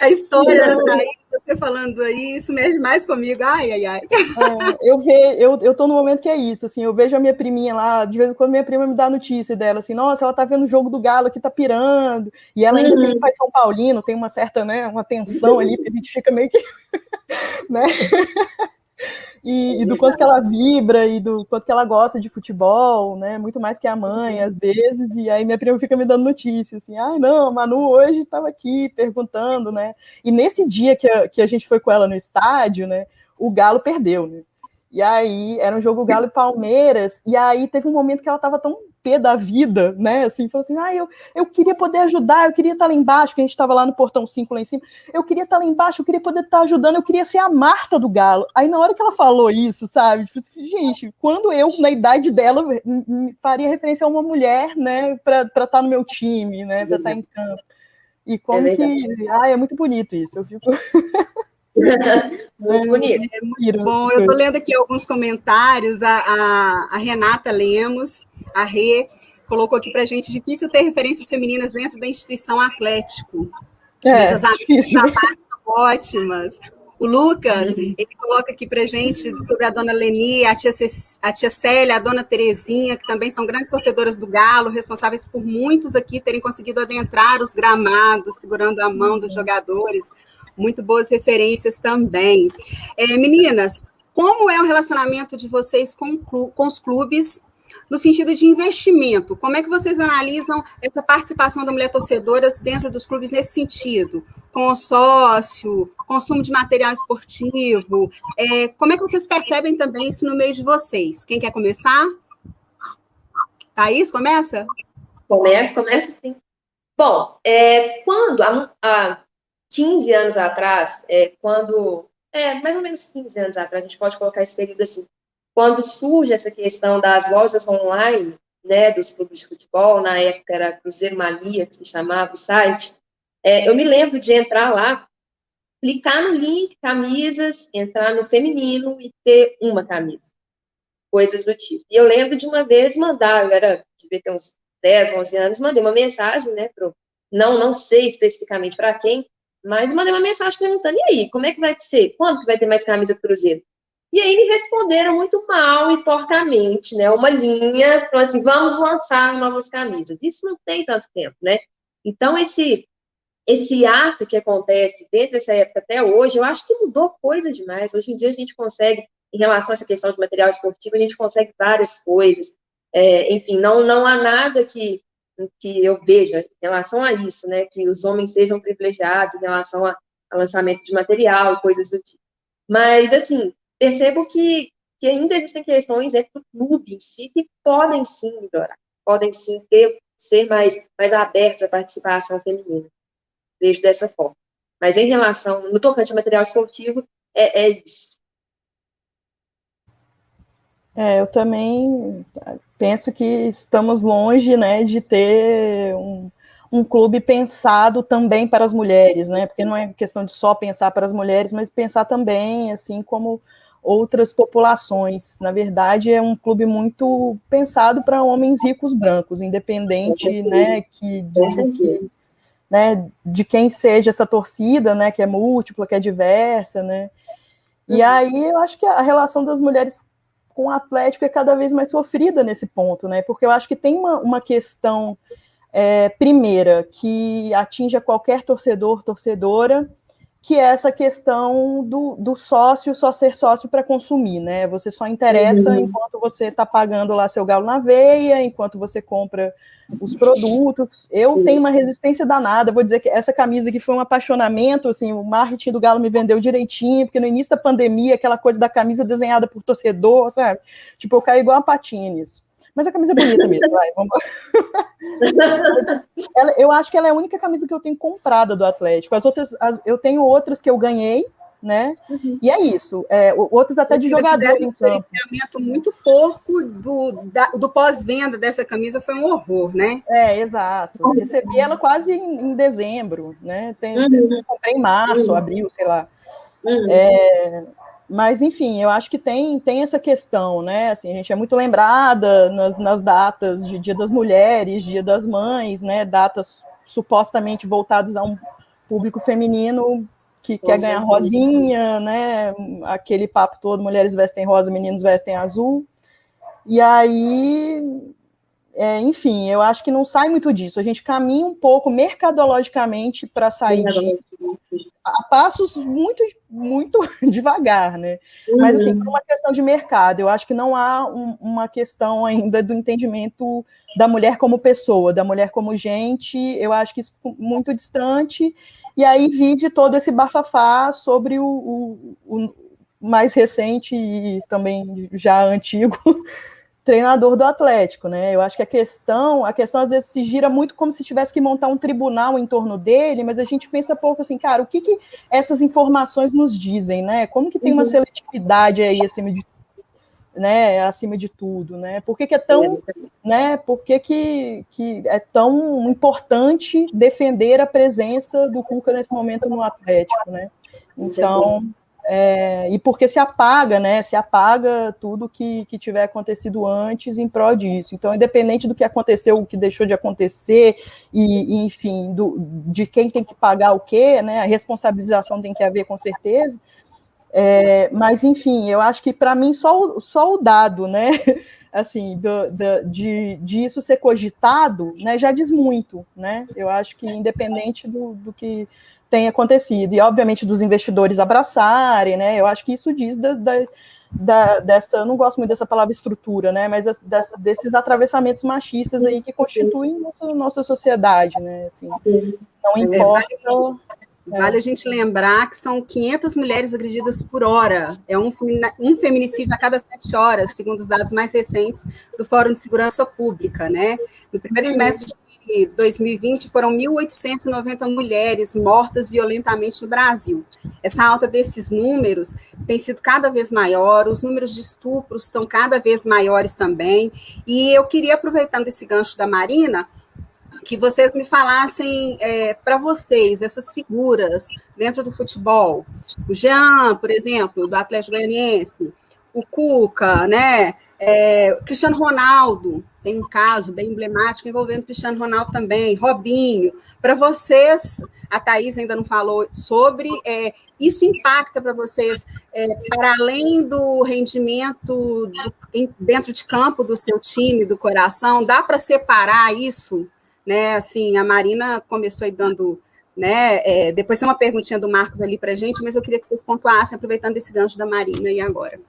A história da Thaís, você falando aí, isso mexe mais comigo. Ai, ai, ai. É, eu, ve, eu, eu tô no momento que é isso, assim, eu vejo a minha priminha lá, de vez em quando minha prima me dá notícia dela, assim, nossa, ela tá vendo o jogo do Galo que tá pirando, e ela ainda uhum. tem pai São Paulino, tem uma certa, né, uma tensão ali, que a gente fica meio que, *laughs* né? E, e, do quanto que ela vibra e do quanto que ela gosta de futebol, né? Muito mais que a mãe, às vezes. E aí minha prima fica me dando notícias, assim, ah, não, a Manu hoje estava aqui perguntando, né? E nesse dia que a, que a gente foi com ela no estádio, né? O Galo perdeu, né? E aí era um jogo Galo e Palmeiras, e aí teve um momento que ela estava tão pé da vida, né? Assim, falou assim: ah, eu, eu queria poder ajudar, eu queria estar lá embaixo, que a gente estava lá no portão 5 lá em cima, eu queria estar lá embaixo, eu queria poder estar ajudando, eu queria ser a Marta do Galo. Aí na hora que ela falou isso, sabe? Tipo assim, gente, quando eu, na idade dela, faria referência a uma mulher, né, para estar no meu time, né, para estar em campo. E como é que. Ah, é muito bonito isso. Eu fico. *laughs* muito bonito. É, muito bom, eu estou lendo aqui alguns comentários. A, a, a, Renata Lemos, a Rê, colocou aqui para gente: difícil ter referências femininas dentro da instituição Atlético. É, Essas amigas são ótimas. O Lucas, uhum. ele coloca aqui para gente sobre a dona Leni, a tia, a tia Célia, a dona Terezinha, que também são grandes torcedoras do Galo, responsáveis por muitos aqui terem conseguido adentrar os gramados, segurando a mão dos jogadores muito boas referências também. É, meninas, como é o relacionamento de vocês com, com os clubes no sentido de investimento? Como é que vocês analisam essa participação da mulher torcedoras dentro dos clubes nesse sentido? Consórcio, consumo de material esportivo, é, como é que vocês percebem também isso no meio de vocês? Quem quer começar? Thaís, começa? Começa, começa sim. Bom, é, quando a, a 15 anos atrás, é, quando. É, mais ou menos 15 anos atrás, a gente pode colocar esse período assim. Quando surge essa questão das lojas online, né, dos clubes de futebol, na época era Cruzeiro Mania, que se chamava o site, é, eu me lembro de entrar lá, clicar no link camisas, entrar no feminino e ter uma camisa. Coisas do tipo. E eu lembro de uma vez mandar, eu era, devia ter uns 10, 11 anos, mandei uma mensagem, né, pro, não, não sei especificamente para quem, mas mandei uma mensagem perguntando, e aí, como é que vai ser? Quando que vai ter mais camisa do Cruzeiro? E aí me responderam muito mal e porcamente, né? Uma linha, falou assim, vamos lançar novas camisas. Isso não tem tanto tempo, né? Então, esse, esse ato que acontece dentro dessa época até hoje, eu acho que mudou coisa demais. Hoje em dia a gente consegue, em relação a essa questão de material esportivo, a gente consegue várias coisas. É, enfim, não, não há nada que que eu veja em relação a isso, né, que os homens sejam privilegiados em relação a, a lançamento de material coisas do tipo. Mas, assim, percebo que, que ainda existem questões dentro do clube em si que podem sim melhorar, podem sim ter, ser mais, mais abertos à participação feminina. Vejo dessa forma. Mas em relação, no tocante ao material esportivo, é, é isso. É, eu também penso que estamos longe, né, de ter um, um clube pensado também para as mulheres, né, porque não é questão de só pensar para as mulheres, mas pensar também, assim, como outras populações. Na verdade, é um clube muito pensado para homens ricos brancos, independente, né, que, de, que, né, de quem seja essa torcida, né, que é múltipla, que é diversa, né. E uhum. aí eu acho que a relação das mulheres com o Atlético é cada vez mais sofrida nesse ponto, né? Porque eu acho que tem uma, uma questão é, primeira que atinge a qualquer torcedor, torcedora, que é essa questão do, do sócio só ser sócio para consumir, né? Você só interessa uhum. enquanto você está pagando lá seu galo na veia, enquanto você compra os produtos. Eu tenho uma resistência danada, vou dizer que essa camisa aqui foi um apaixonamento, assim, o marketing do Galo me vendeu direitinho, porque no início da pandemia, aquela coisa da camisa desenhada por torcedor, sabe? Tipo, eu caí igual uma patinha nisso. Mas a camisa é bonita mesmo, *laughs* vai, vamos ela, Eu acho que ela é a única camisa que eu tenho comprada do Atlético. As outras, as, eu tenho outras que eu ganhei, né? Uhum. E é isso. É, outros até de jogador Um gerenciamento muito porco do, do pós-venda dessa camisa foi um horror, né? É, exato. Eu recebi ela quase em, em dezembro, né? Tem, uhum. comprei em março, uhum. abril, sei lá. Uhum. É, mas, enfim, eu acho que tem, tem essa questão, né? Assim, a gente é muito lembrada nas, nas datas de Dia das Mulheres, Dia das Mães, né? Datas supostamente voltadas a um público feminino que quer ganhar rosinha, né? Aquele papo todo, mulheres vestem rosa, meninos vestem azul. E aí, é, enfim, eu acho que não sai muito disso. A gente caminha um pouco mercadologicamente para sair disso a passos muito, muito *laughs* devagar, né? Uhum. Mas, assim, por uma questão de mercado, eu acho que não há um, uma questão ainda do entendimento da mulher como pessoa, da mulher como gente, eu acho que isso muito distante, e aí vide todo esse bafafá sobre o, o, o mais recente e também já antigo *laughs* treinador do Atlético, né? Eu acho que a questão, a questão às vezes se gira muito como se tivesse que montar um tribunal em torno dele, mas a gente pensa pouco assim, cara, o que, que essas informações nos dizem, né? Como que tem uma uhum. seletividade aí acima de né, acima de tudo, né? Por que, que é tão, né? Por que, que, que é tão importante defender a presença do Cuca nesse momento no Atlético, né? Então, é, e porque se apaga, né? Se apaga tudo que, que tiver acontecido antes em prol disso. Então, independente do que aconteceu, o que deixou de acontecer, e, e enfim, do, de quem tem que pagar o quê, né? A responsabilização tem que haver com certeza. É, mas, enfim, eu acho que para mim só, só o dado, né? *laughs* Assim, do, do, de, de isso ser cogitado, né, já diz muito, né? Eu acho que independente do, do que tem acontecido. E, obviamente, dos investidores abraçarem, né? Eu acho que isso diz da, da, da dessa, eu não gosto muito dessa palavra estrutura, né? Mas desses atravessamentos machistas aí que constituem nossa, nossa sociedade, né? Assim, não é importa. Vale a gente lembrar que são 500 mulheres agredidas por hora. É um, um feminicídio a cada sete horas, segundo os dados mais recentes do Fórum de Segurança Pública, né? No primeiro semestre de 2020, foram 1.890 mulheres mortas violentamente no Brasil. Essa alta desses números tem sido cada vez maior, os números de estupros estão cada vez maiores também. E eu queria, aproveitando esse gancho da Marina, que vocês me falassem é, para vocês essas figuras dentro do futebol. O Jean, por exemplo, do Atlético Goianiense, o Cuca, né? É, Cristiano Ronaldo, tem um caso bem emblemático envolvendo Cristiano Ronaldo também, Robinho. Para vocês, a Thaís ainda não falou sobre, é, isso impacta para vocês, é, para além do rendimento do, em, dentro de campo do seu time, do coração, dá para separar isso? né? Assim, a Marina começou aí dando, né? É, depois tem uma perguntinha do Marcos ali para gente, mas eu queria que vocês pontuassem, aproveitando esse gancho da Marina e agora.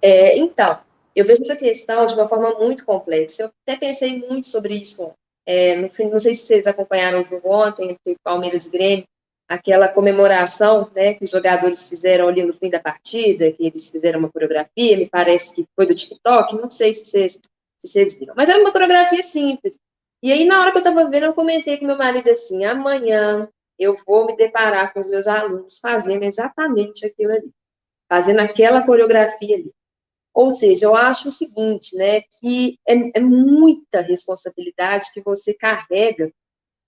É, então, eu vejo essa questão de uma forma muito complexa. Eu até pensei muito sobre isso. É, no fim, não sei se vocês acompanharam o jogo ontem, entre Palmeiras e Grêmio, aquela comemoração né, que os jogadores fizeram ali no fim da partida, que eles fizeram uma coreografia, me parece que foi do TikTok, não sei se vocês se vocês viram. Mas era uma coreografia simples. E aí, na hora que eu estava vendo, eu comentei com meu marido assim: amanhã eu vou me deparar com os meus alunos fazendo exatamente aquilo ali. fazendo aquela coreografia ali. Ou seja, eu acho o seguinte, né, que é, é muita responsabilidade que você carrega,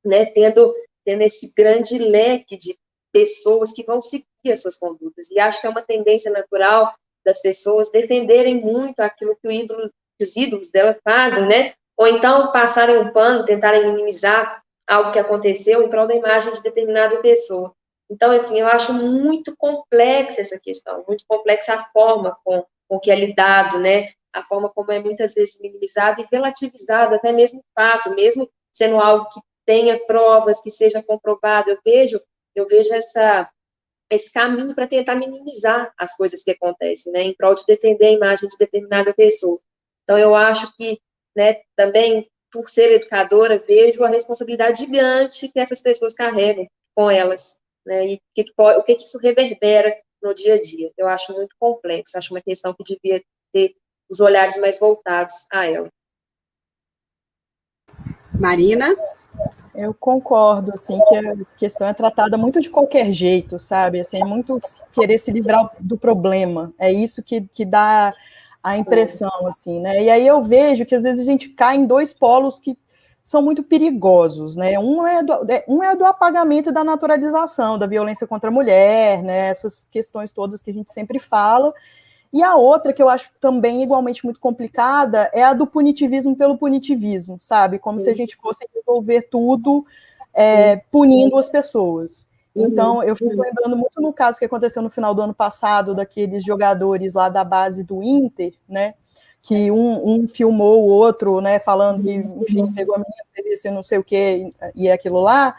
né, tendo, tendo esse grande leque de pessoas que vão seguir as suas condutas. E acho que é uma tendência natural das pessoas defenderem muito aquilo que, ídolo, que os ídolos dela fazem, né? Ou então passarem um pano, tentarem minimizar algo que aconteceu em prol da imagem de determinada pessoa. Então, assim, eu acho muito complexa essa questão, muito complexa a forma com, com que é lidado, né? A forma como é muitas vezes minimizado e relativizado, até mesmo fato, mesmo sendo algo que tenha provas, que seja comprovado. Eu vejo, eu vejo essa esse caminho para tentar minimizar as coisas que acontecem, né, em prol de defender a imagem de determinada pessoa. Então, eu acho que, né, também, por ser educadora, vejo a responsabilidade gigante que essas pessoas carregam com elas, né, e que, o que isso reverbera no dia a dia. Eu acho muito complexo, acho uma questão que devia ter os olhares mais voltados a ela. Marina? Eu concordo, assim, que a questão é tratada muito de qualquer jeito, sabe? Assim, é muito querer se livrar do problema. É isso que, que dá a impressão, assim, né? E aí eu vejo que às vezes a gente cai em dois polos que são muito perigosos, né? Um é do, é, um é do apagamento e da naturalização da violência contra a mulher, né? Essas questões todas que a gente sempre fala. E a outra, que eu acho também igualmente muito complicada, é a do punitivismo pelo punitivismo, sabe? Como Sim. se a gente fosse resolver tudo é, punindo as pessoas. Uhum. Então, eu fico lembrando muito no caso que aconteceu no final do ano passado, daqueles jogadores lá da base do Inter, né? Que um, um filmou o outro, né? Falando que, enfim, pegou a menina, fez isso não sei o que, e aquilo lá.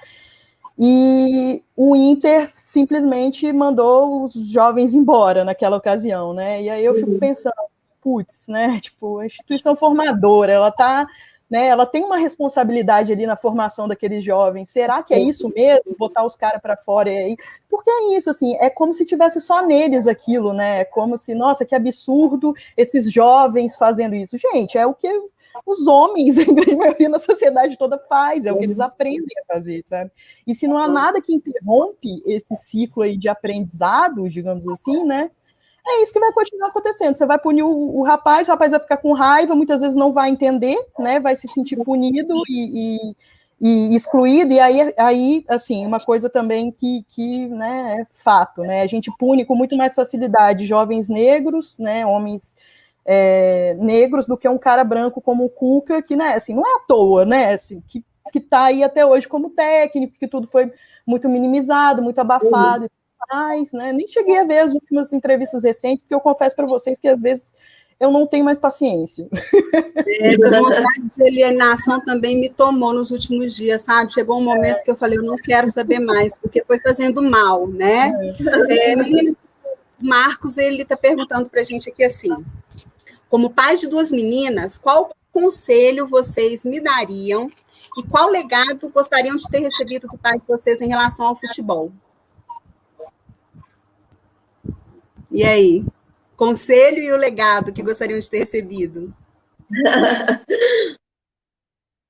E o Inter simplesmente mandou os jovens embora naquela ocasião, né? E aí eu fico uhum. pensando, putz, né? Tipo, a instituição formadora, ela tá, né? Ela tem uma responsabilidade ali na formação daqueles jovens. Será que é isso mesmo? Botar os caras para fora aí? Porque é isso, assim, é como se tivesse só neles aquilo, né? É como se, nossa, que absurdo esses jovens fazendo isso. Gente, é o que os homens, *laughs* em grande maioria, na sociedade toda faz, é o que eles uhum. aprendem a fazer, sabe? E se não há nada que interrompe esse ciclo aí de aprendizado, digamos assim, né? É isso que vai continuar acontecendo. Você vai punir o, o rapaz, o rapaz vai ficar com raiva, muitas vezes não vai entender, né? Vai se sentir punido e, e e excluído, e aí, aí, assim, uma coisa também que, que né, é fato, né, a gente pune com muito mais facilidade jovens negros, né, homens é, negros do que um cara branco como o Cuca, que, né, assim, não é à toa, né, assim, que, que tá aí até hoje como técnico, que tudo foi muito minimizado, muito abafado uhum. e tudo mais, né, nem cheguei a ver as últimas entrevistas recentes, porque eu confesso para vocês que às vezes eu não tenho mais paciência. Essa vontade de alienação também me tomou nos últimos dias, sabe? Chegou um momento que eu falei, eu não quero saber mais, porque foi fazendo mal, né? É, meninas, o Marcos, ele está perguntando para a gente aqui assim, como pais de duas meninas, qual conselho vocês me dariam e qual legado gostariam de ter recebido do pai de vocês em relação ao futebol? E aí? Conselho e o legado que gostariam de ter recebido? *laughs*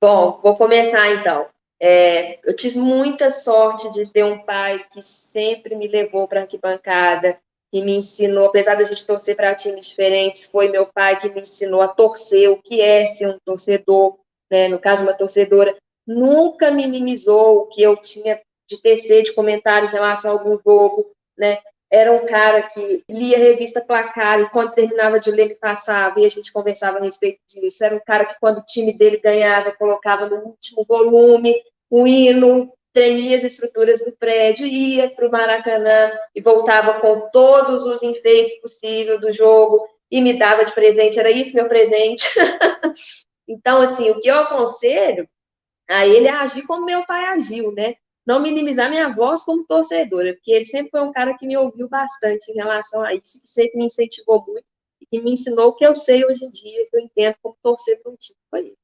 Bom, vou começar então. É, eu tive muita sorte de ter um pai que sempre me levou para a arquibancada, que me ensinou, apesar da gente torcer para times diferentes, foi meu pai que me ensinou a torcer, o que é ser um torcedor, né, no caso, uma torcedora, nunca minimizou o que eu tinha de tecer de comentário em relação a algum jogo, né, era um cara que lia revista Placar e quando terminava de ler me passava e a gente conversava a respeito disso, era um cara que quando o time dele ganhava colocava no último volume o hino, tremia as estruturas do prédio, ia para o Maracanã e voltava com todos os enfeites possíveis do jogo e me dava de presente, era isso meu presente. *laughs* então, assim, o que eu aconselho a ele é agir como meu pai agiu, né? Não minimizar minha voz como torcedora, porque ele sempre foi um cara que me ouviu bastante em relação a isso, que sempre me incentivou muito e que me ensinou o que eu sei hoje em dia, que eu entendo como torcer para um time. Foi isso.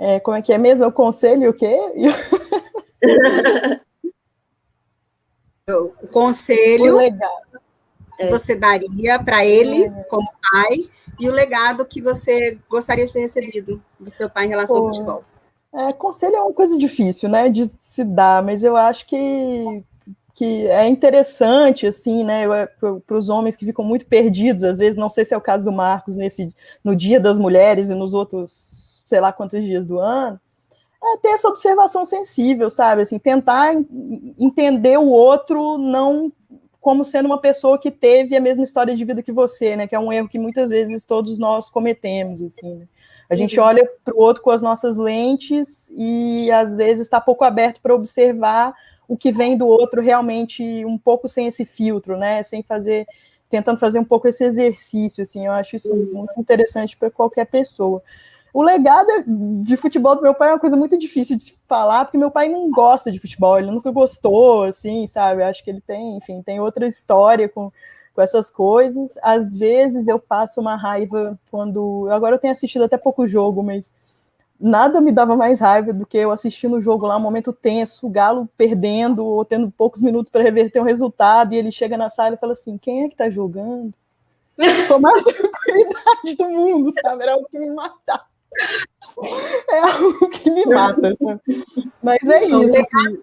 É, como é que é mesmo? O conselho o quê? *laughs* o conselho o que você daria para ele é. como pai e o legado que você gostaria de ter recebido do seu pai em relação Pô, ao futebol. É, conselho é uma coisa difícil, né, de se dar, mas eu acho que que é interessante, assim, né, para os homens que ficam muito perdidos, às vezes, não sei se é o caso do Marcos, nesse, no Dia das Mulheres e nos outros, sei lá quantos dias do ano, é ter essa observação sensível, sabe, assim, tentar entender o outro não como sendo uma pessoa que teve a mesma história de vida que você, né, que é um erro que muitas vezes todos nós cometemos, assim, né? A gente uhum. olha para o outro com as nossas lentes e às vezes está pouco aberto para observar o que vem do outro realmente um pouco sem esse filtro, né? Sem fazer, tentando fazer um pouco esse exercício, assim. Eu acho isso uhum. muito interessante para qualquer pessoa. O legado de futebol do meu pai é uma coisa muito difícil de falar, porque meu pai não gosta de futebol, ele nunca gostou, assim, sabe? Eu acho que ele tem, enfim, tem outra história com com essas coisas. Às vezes eu passo uma raiva quando. Agora eu tenho assistido até pouco jogo, mas nada me dava mais raiva do que eu assistindo o jogo lá, um momento tenso, o Galo perdendo, ou tendo poucos minutos para reverter um resultado, e ele chega na sala e fala assim: quem é que tá jogando? *laughs* Com a tranquilidade do mundo, sabe? Era algo que me matava. É algo que me mata, sabe? Mas é isso. Assim.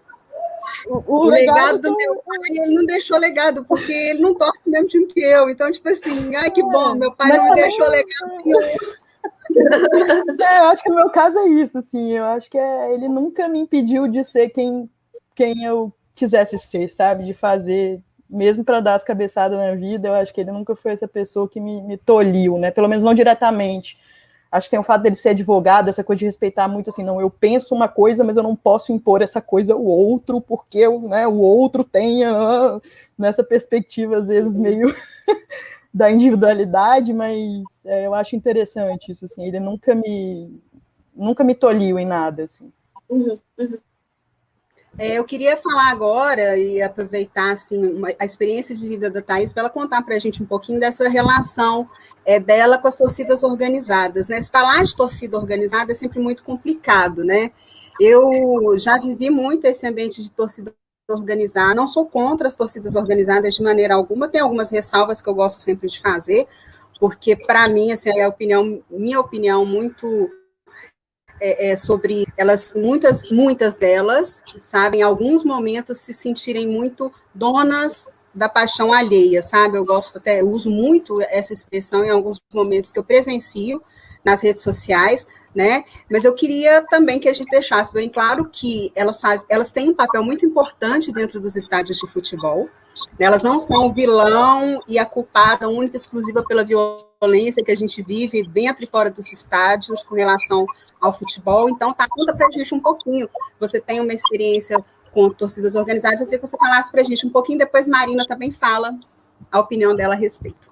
O, o, legado, do meu pai, ele não deixou legado, porque ele não torce o mesmo time que eu. Então, tipo assim, ai que bom, meu pai não me deixou legado. *laughs* É, eu acho que no meu caso é isso, assim. Eu acho que é, ele nunca me impediu de ser quem, quem eu quisesse ser, sabe? De fazer, mesmo para dar as cabeçadas na vida, eu acho que ele nunca foi essa pessoa que me, me tolhiu, né? Pelo menos não diretamente Acho que tem o fato dele ser advogado, essa coisa de respeitar muito assim, não, eu penso uma coisa, mas eu não posso impor essa coisa ao outro, porque né, o outro tenha ah, nessa perspectiva, às vezes, meio *laughs* da individualidade, mas é, eu acho interessante isso, assim, ele nunca me nunca me tolhiu em nada, assim. Uhum, uhum. É, eu queria falar agora e aproveitar assim, uma, a experiência de vida da Thais para ela contar para a gente um pouquinho dessa relação é, dela com as torcidas organizadas. Né? Se falar de torcida organizada é sempre muito complicado, né? Eu já vivi muito esse ambiente de torcida organizada, não sou contra as torcidas organizadas de maneira alguma, tem algumas ressalvas que eu gosto sempre de fazer, porque para mim, assim, é a opinião, minha opinião muito é, é, sobre elas, muitas, muitas delas, sabem, em alguns momentos se sentirem muito donas da paixão alheia, sabe? Eu gosto até, uso muito essa expressão em alguns momentos que eu presencio nas redes sociais, né? Mas eu queria também que a gente deixasse bem claro que elas, faz, elas têm um papel muito importante dentro dos estádios de futebol, elas não são o vilão e a culpada única e exclusiva pela violência que a gente vive dentro e fora dos estádios com relação ao futebol. Então, tá, conta para a gente um pouquinho. Você tem uma experiência com torcidas organizadas, eu queria que você falasse para a gente um pouquinho, depois Marina também fala a opinião dela a respeito.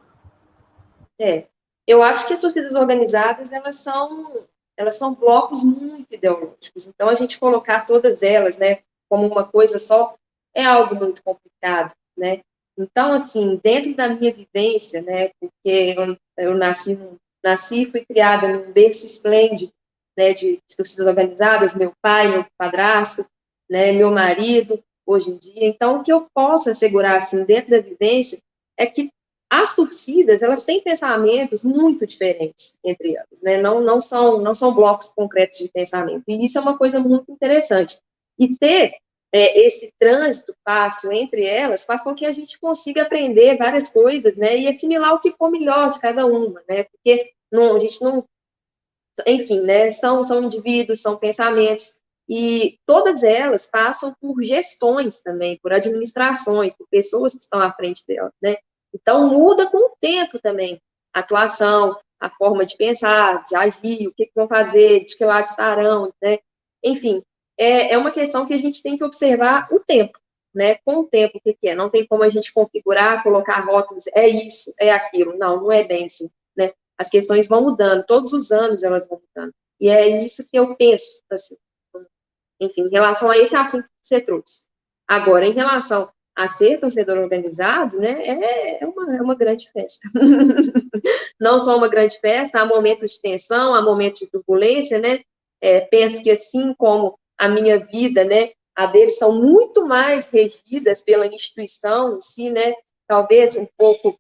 É, eu acho que as torcidas organizadas, elas são, elas são blocos muito ideológicos, então a gente colocar todas elas, né, como uma coisa só, é algo muito complicado né? Então, assim, dentro da minha vivência, né, porque eu, eu nasci, nasci e fui criada num berço esplêndido, né, de, de torcidas organizadas, meu pai, meu padrasto, né, meu marido, hoje em dia. Então, o que eu posso assegurar, assim, dentro da vivência, é que as torcidas, elas têm pensamentos muito diferentes entre elas, né, não, não, são, não são blocos concretos de pensamento, e isso é uma coisa muito interessante. E ter é, esse trânsito fácil entre elas faz com que a gente consiga aprender várias coisas, né, e assimilar o que for melhor de cada uma, né, porque não, a gente não, enfim, né, são, são indivíduos, são pensamentos, e todas elas passam por gestões também, por administrações, por pessoas que estão à frente delas, né, então muda com o tempo também, a atuação, a forma de pensar, de agir, o que, que vão fazer, de que lado estarão, né, enfim, é, é uma questão que a gente tem que observar o tempo, né? Com o tempo, o que, que é? Não tem como a gente configurar, colocar rótulos, é isso, é aquilo. Não, não é bem assim, né? As questões vão mudando, todos os anos elas vão mudando. E é isso que eu penso, assim. Enfim, em relação a esse assunto que você trouxe. Agora, em relação a ser torcedor organizado, né, é, é uma, é uma grande festa. *laughs* Não só uma grande festa, há momentos de tensão, há momentos de turbulência, né, é, penso que assim como a minha vida, né, a deles são muito mais regidas pela instituição em si, né, talvez um pouco,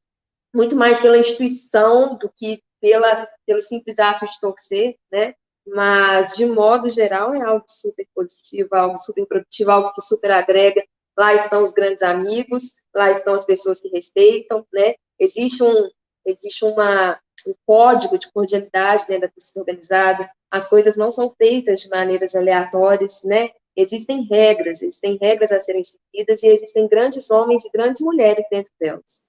muito mais pela instituição do que pela, pelo simples ato de torcer, né, mas, de modo geral, é algo super positivo, algo super produtivo, algo que super agrega, lá estão os grandes amigos, lá estão as pessoas que respeitam, né? Existe um, existe uma, um código de cordialidade dentro da torcida organizada, as coisas não são feitas de maneiras aleatórias, né? Existem regras, existem regras a serem seguidas e existem grandes homens e grandes mulheres dentro delas.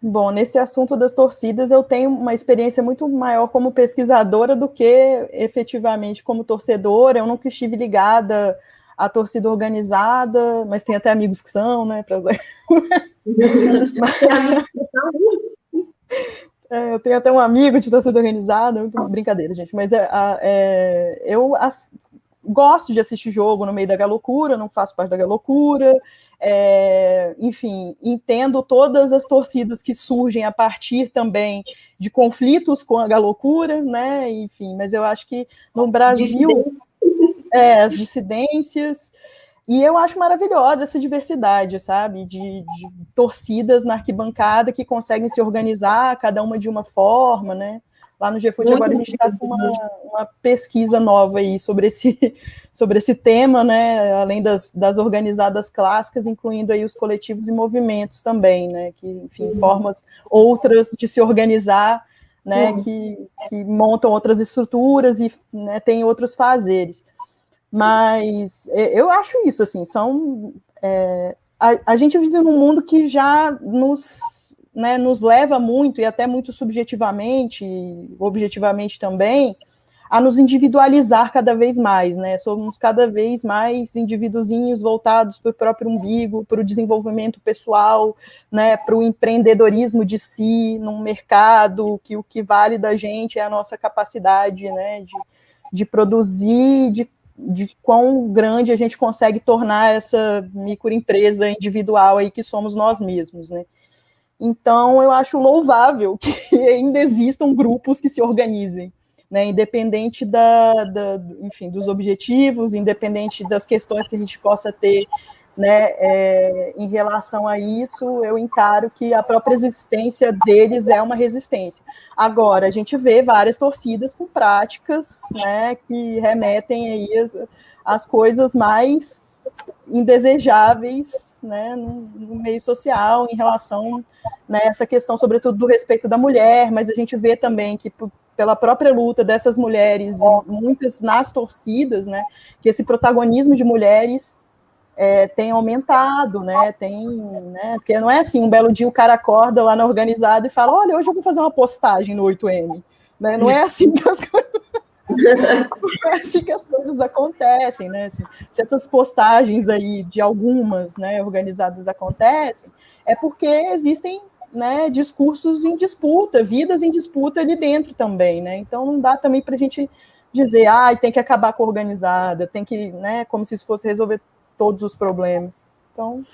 Bom, nesse assunto das torcidas, eu tenho uma experiência muito maior como pesquisadora do que efetivamente como torcedora. Eu nunca estive ligada à torcida organizada, mas tem até amigos que são, né? Pra... *laughs* *laughs* *laughs* é, eu tenho até um amigo de torcida organizada, brincadeira, gente, mas é, é eu as, gosto de assistir jogo no meio da galocura, não faço parte da galocura, é, enfim, entendo todas as torcidas que surgem a partir também de conflitos com a galocura, né? Enfim, mas eu acho que no Brasil é, as dissidências e eu acho maravilhosa essa diversidade, sabe? De, de, torcidas na arquibancada que conseguem se organizar, cada uma de uma forma, né? Lá no GFUT agora a gente está com uma, uma, pesquisa nova aí sobre esse, *laughs* sobre esse tema, né? Além das, das organizadas clássicas, incluindo aí os coletivos e movimentos também, né? Que, enfim, formas outras de se organizar, né? Que, que montam outras estruturas e né, têm outros fazeres. Mas é, eu acho isso, assim, são. É, a, a gente vive num mundo que já nos né, nos leva muito, e até muito subjetivamente, objetivamente também, a nos individualizar cada vez mais, né? Somos cada vez mais indivíduozinhos voltados para o próprio umbigo, para o desenvolvimento pessoal, né? Para o empreendedorismo de si, num mercado que o que vale da gente é a nossa capacidade, né? De, de produzir, de, de quão grande a gente consegue tornar essa microempresa individual aí que somos nós mesmos, né? Então, eu acho louvável que *laughs* ainda existam grupos que se organizem, né, independente da, da, enfim, dos objetivos, independente das questões que a gente possa ter né, é, em relação a isso, eu encaro que a própria existência deles é uma resistência. Agora, a gente vê várias torcidas com práticas né, que remetem aí as, as coisas mais indesejáveis né, no, no, meio social em relação né, essa questão, sobretudo, do respeito da mulher, mas a gente vê também que pela própria luta dessas mulheres, muitas nas torcidas, né, que esse protagonismo de mulheres é, tem aumentado, né, tem, né, porque não é assim, um belo dia o cara acorda lá na organizada e fala, olha, hoje eu vou fazer uma postagem no 8M, né, não é assim que as *laughs* coisas é assim que as coisas acontecem, né? Assim, se essas postagens aí de algumas, né, organizadas acontecem, é porque existem né, discursos em disputa, vidas em disputa ali dentro também, né? Então não dá também para a gente dizer, ah, tem que acabar com a organizada, tem que, né, como se isso fosse resolver todos os problemas. Então,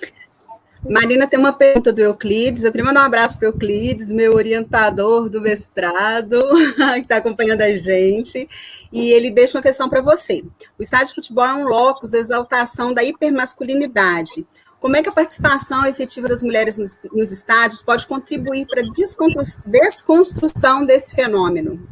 Marina tem uma pergunta do Euclides. Eu queria mandar um abraço para o Euclides, meu orientador do mestrado, *laughs* que está acompanhando a gente. E ele deixa uma questão para você. O estádio de futebol é um locus da exaltação da hipermasculinidade. Como é que a participação efetiva das mulheres nos, estádios pode contribuir para a desconstrução desse fenômeno?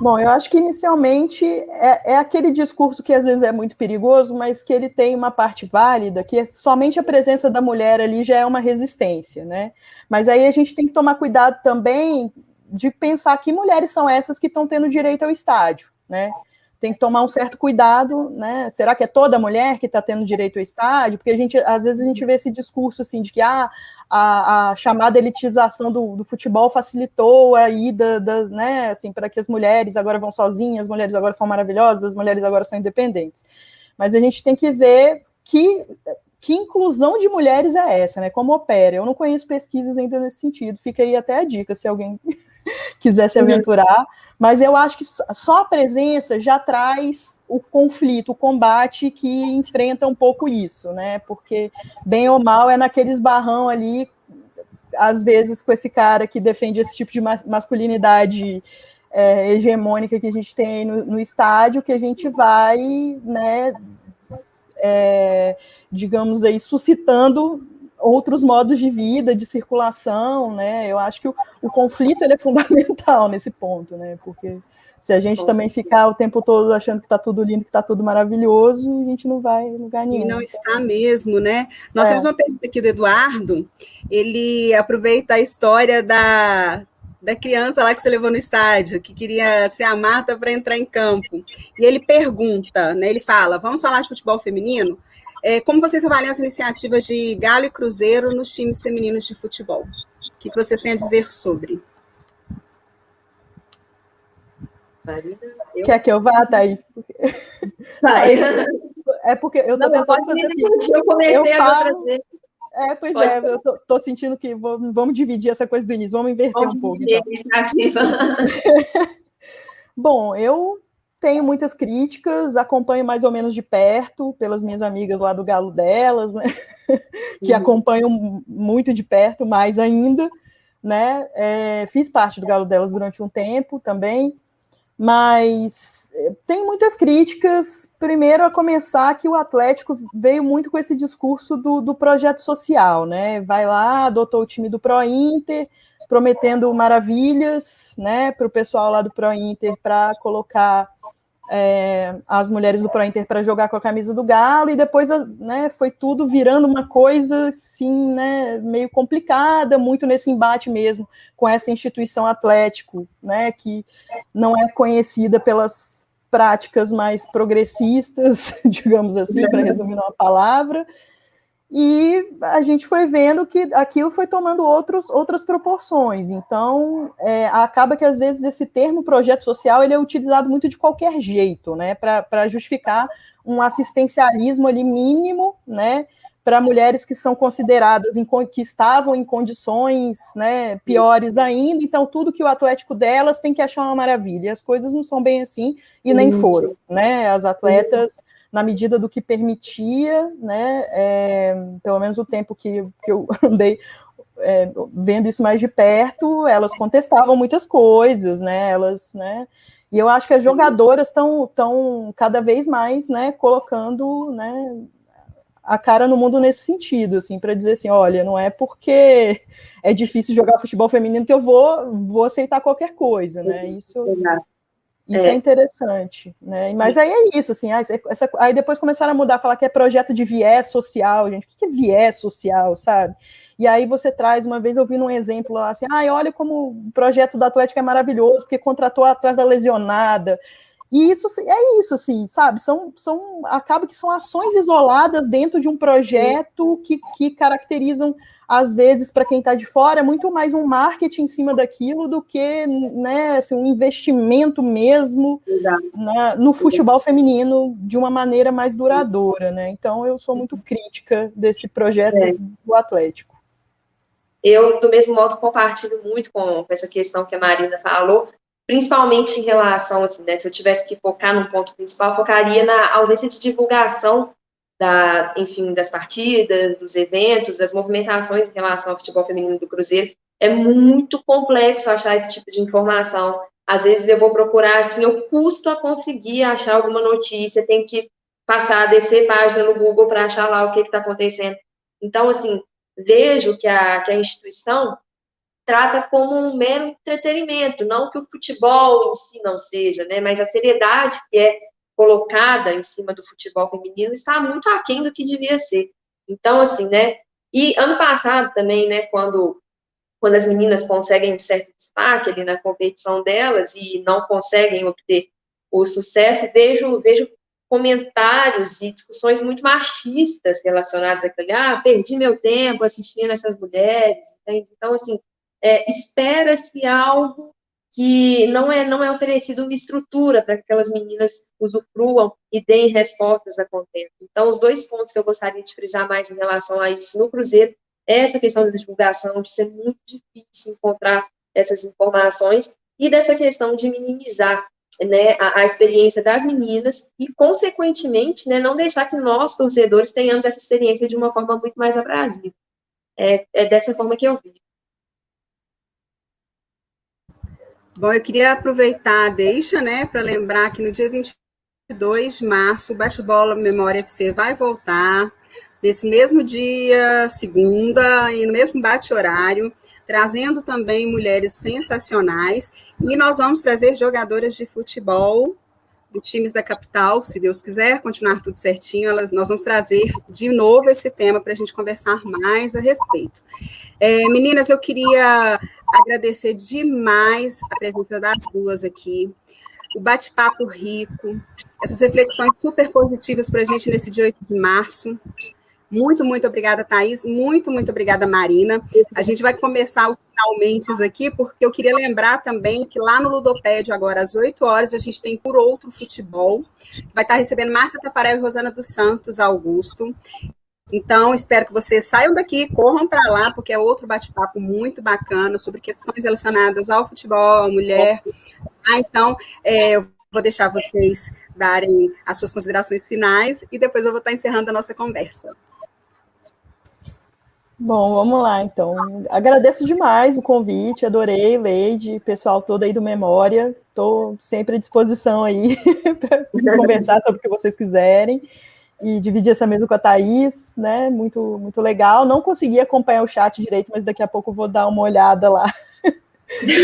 Bom, eu acho que inicialmente é, é, aquele discurso que às vezes é muito perigoso, mas que ele tem uma parte válida, que é somente a presença da mulher ali já é uma resistência, né? Mas aí a gente tem que tomar cuidado também de pensar que mulheres são essas que estão tendo direito ao estádio, né? Tem que tomar um certo cuidado, né? Será que é toda mulher que está tendo direito ao estádio? Porque a gente, às vezes, a gente vê esse discurso assim de que ah, a, a chamada elitização do, do, futebol facilitou a ida, da, né? Assim, para que as mulheres agora vão sozinhas, as mulheres agora são maravilhosas, as mulheres agora são independentes. Mas a gente tem que ver que que inclusão de mulheres é essa, né? Como opera? Eu não conheço pesquisas ainda nesse sentido. Fica aí até a dica se alguém *laughs* quiser se aventurar. Mas eu acho que só a presença já traz o conflito, o combate que enfrenta um pouco isso, né? Porque bem ou mal é naqueles barrão ali, às vezes com esse cara que defende esse tipo de masculinidade é, hegemônica que a gente tem no, no estádio, que a gente vai, né? É, digamos aí, suscitando outros modos de vida, de circulação, né? Eu acho que o, o conflito ele é fundamental nesse ponto, né? Porque Se a gente Com também certeza. ficar o tempo todo achando que está tudo lindo, que está tudo maravilhoso, a gente não vai em lugar nenhum. E não está mesmo, né? Nós é. temos uma pergunta aqui do Eduardo. Ele aproveita a história da, da criança lá que você levou no estádio, que queria ser a Marta para entrar em campo. E ele pergunta, né? Ele fala: vamos falar de futebol feminino? É, como vocês avaliam as iniciativas de Galo e Cruzeiro nos times femininos de futebol? O que vocês têm a dizer sobre? Quer que eu vá, Thaís? Vai. *laughs* É porque eu não, tentando fazer assim. Eu comecei eu falo, É, pois Pode é, eu tô, tô, sentindo que vou, vamos dividir essa coisa do início, vamos inverter vamos um pouco. Então. *laughs* Bom, eu tenho muitas críticas, acompanho mais ou menos de perto, pelas minhas amigas lá do Galo delas, né? *laughs* que uhum. acompanham muito de perto, mais ainda, né? É, fiz parte do Galo delas durante um tempo também, mas eh, tem muitas críticas. Primeiro, a começar que o Atlético veio muito com esse discurso do, do projeto social, né? Vai lá, adotou o time do Pro Inter, prometendo maravilhas, né, para o pessoal lá do Pro Inter para colocar é, as mulheres do Pro Inter para jogar com a camisa do Galo, e depois né, foi tudo virando uma coisa assim, né, meio complicada, muito nesse embate mesmo com essa instituição Atlético, né, que não é conhecida pelas práticas mais progressistas, *laughs* digamos assim, para resumir uma palavra, e a gente foi vendo que aquilo foi tomando outros, outras proporções. Então, é, acaba que às vezes esse termo projeto social ele é utilizado muito de qualquer jeito, né, para justificar um assistencialismo ali mínimo, né, para mulheres que são consideradas em, que estavam em condições né, piores ainda, então tudo que o Atlético delas tem que achar uma maravilha. As coisas não são bem assim e nem foram, né? As atletas na medida do que permitia, né, é, pelo menos o tempo que, que eu *laughs* andei é, vendo isso mais de perto, elas contestavam muitas coisas, né, elas, né, e eu acho que as jogadoras estão tão cada vez mais, né, colocando, né, a cara no mundo nesse sentido, assim, para dizer assim, olha, não é porque é difícil jogar futebol feminino que eu vou, vou aceitar qualquer coisa, né? Isso, isso é. é, interessante, né? Mas aí é isso, assim, essa, aí depois começaram a mudar, falar que é projeto de viés social, gente. O que é viés social, sabe? E aí você traz, uma vez eu vi um exemplo lá assim, ai, olha como o projeto do Atlético é maravilhoso, porque contratou a atleta lesionada. E isso é isso, assim, sabe? São, são acaba que são ações isoladas dentro de um projeto que, que caracterizam, às vezes, para quem está de fora, muito mais um marketing em cima daquilo do que né, assim, um investimento mesmo né, no futebol feminino de uma maneira mais duradoura, né? Então eu sou muito crítica desse projeto é. do Atlético. Eu, do mesmo modo, compartilho muito com essa questão que a Marina falou, principalmente em relação, assim, né, se eu tivesse que focar num ponto principal, focaria na ausência de divulgação da, enfim, das partidas, dos eventos, das movimentações em relação ao futebol feminino do Cruzeiro. É muito complexo achar esse tipo de informação. Às vezes eu vou procurar, assim, eu custo a conseguir achar alguma notícia, tem que passar, descer página no Google para achar lá o que está acontecendo. Então, assim, vejo que a, que a instituição trata como um mero entretenimento, não que o futebol em si não seja, né, mas a seriedade que é colocada em cima do futebol feminino está muito aquém do que devia ser. Então, assim, né, e ano passado também, né, quando, quando as meninas conseguem um certo destaque ali na competição delas e não conseguem obter o sucesso, vejo, vejo comentários e discussões muito machistas relacionadas àquele, ah, perdi meu tempo assistindo essas mulheres, entende? Então, assim, é, espera-se algo que não é, não é oferecido uma estrutura para que aquelas meninas usufruam e deem respostas a contento. Então, os dois pontos que eu gostaria de frisar mais em relação a isso no Cruzeiro é essa questão da divulgação, de ser muito difícil encontrar essas informações, e dessa questão de minimizar né, a, a, experiência das meninas e, consequentemente, né, não deixar que nós, torcedores, tenhamos essa experiência de uma forma muito mais abrasiva. É, é dessa forma que eu vi. Bom, eu queria aproveitar, deixa, né, para lembrar que no dia 22 de março, o Bate-Bola Memória FC vai voltar, nesse mesmo dia, segunda, e no mesmo bate-horário, trazendo também mulheres sensacionais, e nós vamos trazer jogadoras de futebol de times da capital, se Deus quiser, continuar tudo certinho, elas, nós vamos trazer de novo esse tema para a gente conversar mais a respeito. É, meninas, eu queria agradecer demais a presença das duas aqui, o bate-papo rico, essas reflexões super positivas para a gente nesse dia 8 de março. Muito, muito obrigada, Thaís. Muito, muito obrigada, Marina. A gente vai começar os finalmente aqui, porque eu queria lembrar também que lá no Ludopédio, agora às 8 horas, a gente tem Por Outro Futebol. Vai estar recebendo Márcia Tafarel e Rosana dos Santos Augusto. Então, espero que vocês saiam daqui, corram para lá, porque é outro bate-papo muito bacana sobre questões relacionadas ao futebol, à mulher. Ah, então, é, eu vou deixar vocês darem as suas considerações finais e depois eu vou estar encerrando a nossa conversa. Bom, vamos lá, então. Agradeço demais o convite, adorei, Leide, pessoal todo aí do Memória. Estou sempre à disposição aí *laughs* para conversar sobre o que vocês quiserem e dividir essa mesa com a Thaís, né? Muito, muito legal. Não consegui acompanhar o chat direito, mas daqui a pouco vou dar uma olhada lá *laughs*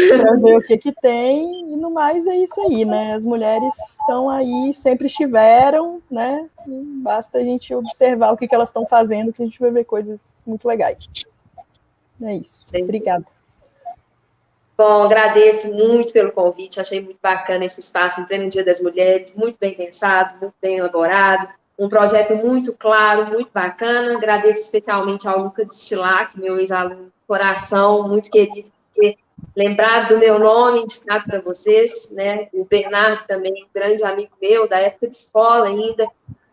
para ver o que que tem. E no mais é isso aí, né? As mulheres estão aí, sempre estiveram, né? Basta a gente observar o que, que elas estão fazendo, que a gente vai ver coisas muito legais. É isso. Obrigada. Bom, agradeço muito pelo convite, achei muito bacana esse espaço em pleno Dia das Mulheres, muito bem pensado, muito bem elaborado, um projeto muito claro, muito bacana. Agradeço especialmente ao Lucas Stilac, meu ex-aluno coração, muito querido, porque lembrar do meu nome indicado para vocês, né? O Bernardo também, um grande amigo meu, da época de escola ainda.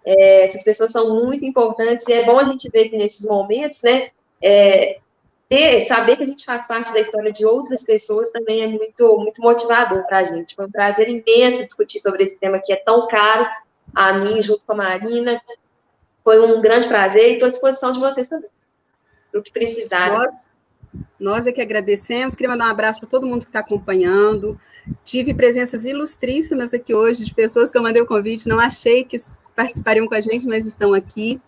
É, essas pessoas são muito importantes e é bom a gente ver que nesses momentos, né? É, ter, saber que a gente faz parte da história de outras pessoas também é muito, muito motivador para a gente. Foi um prazer imenso discutir sobre esse tema que é tão caro a mim, junto com a Marina. Foi um grande prazer e estou à disposição de vocês também. Para o que precisarem. Nossa. Nós é que agradecemos. Queria mandar um abraço para todo mundo que está acompanhando. Tive presenças ilustríssimas aqui hoje de pessoas que eu mandei o convite, não achei que participariam com a gente, mas estão aqui.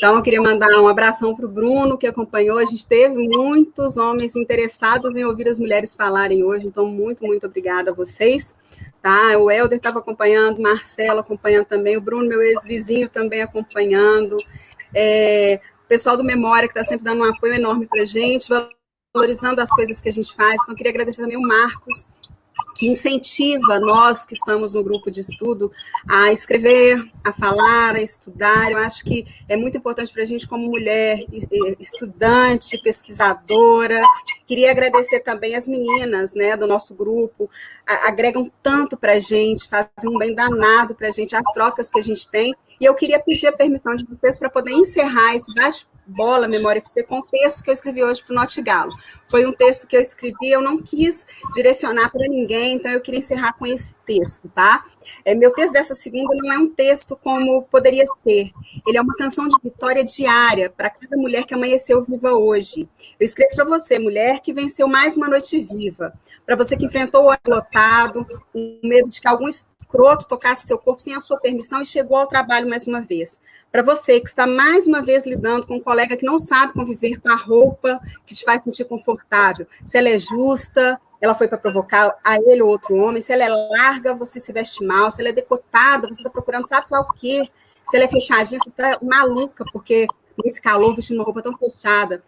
Então, eu queria mandar um abração para o Bruno, que acompanhou. A gente teve muitos homens interessados em ouvir as mulheres falarem hoje, então, muito, muito obrigada a vocês. Tá? O Helder estava acompanhando, o Marcelo acompanhando também, o Bruno, meu ex-vizinho, também acompanhando. É, o pessoal do Memória, que está sempre dando um apoio enorme para a gente valorizando as coisas que a gente faz. Então, eu queria agradecer também o Marcos, que incentiva nós que estamos no grupo de estudo a escrever, a falar, a estudar. Eu acho que é muito importante para a gente, como mulher, estudante, pesquisadora. Queria agradecer também as meninas né, do nosso grupo, agregam tanto para a gente, fazem um bem danado para a gente, as trocas que a gente tem. E eu queria pedir a permissão de vocês para poder encerrar esse bate bola Memória FC com o texto que eu escrevi hoje para o Galo. Foi um texto que eu escrevi, eu não quis direcionar para ninguém, então eu queria encerrar com esse texto, tá? É, meu texto dessa segunda não é um texto como poderia ser. Ele é uma canção de vitória diária para cada mulher que amanheceu viva hoje. Eu escrevo para você, mulher que venceu mais uma noite viva, para você que enfrentou o lotado, o medo de que algum escroto tocasse seu corpo sem a sua permissão e chegou ao trabalho mais uma vez. Para você que está mais uma vez lidando com um colega que não sabe conviver com a roupa que te faz sentir confortável, se ela é justa, ela foi para provocar a ele ou outro homem, se ela é larga, você se veste mal, se ela é decotada, você está procurando sabe só o quê, se ela é fechadinha, você está maluca, porque nesse calor vestindo uma roupa tão fechada.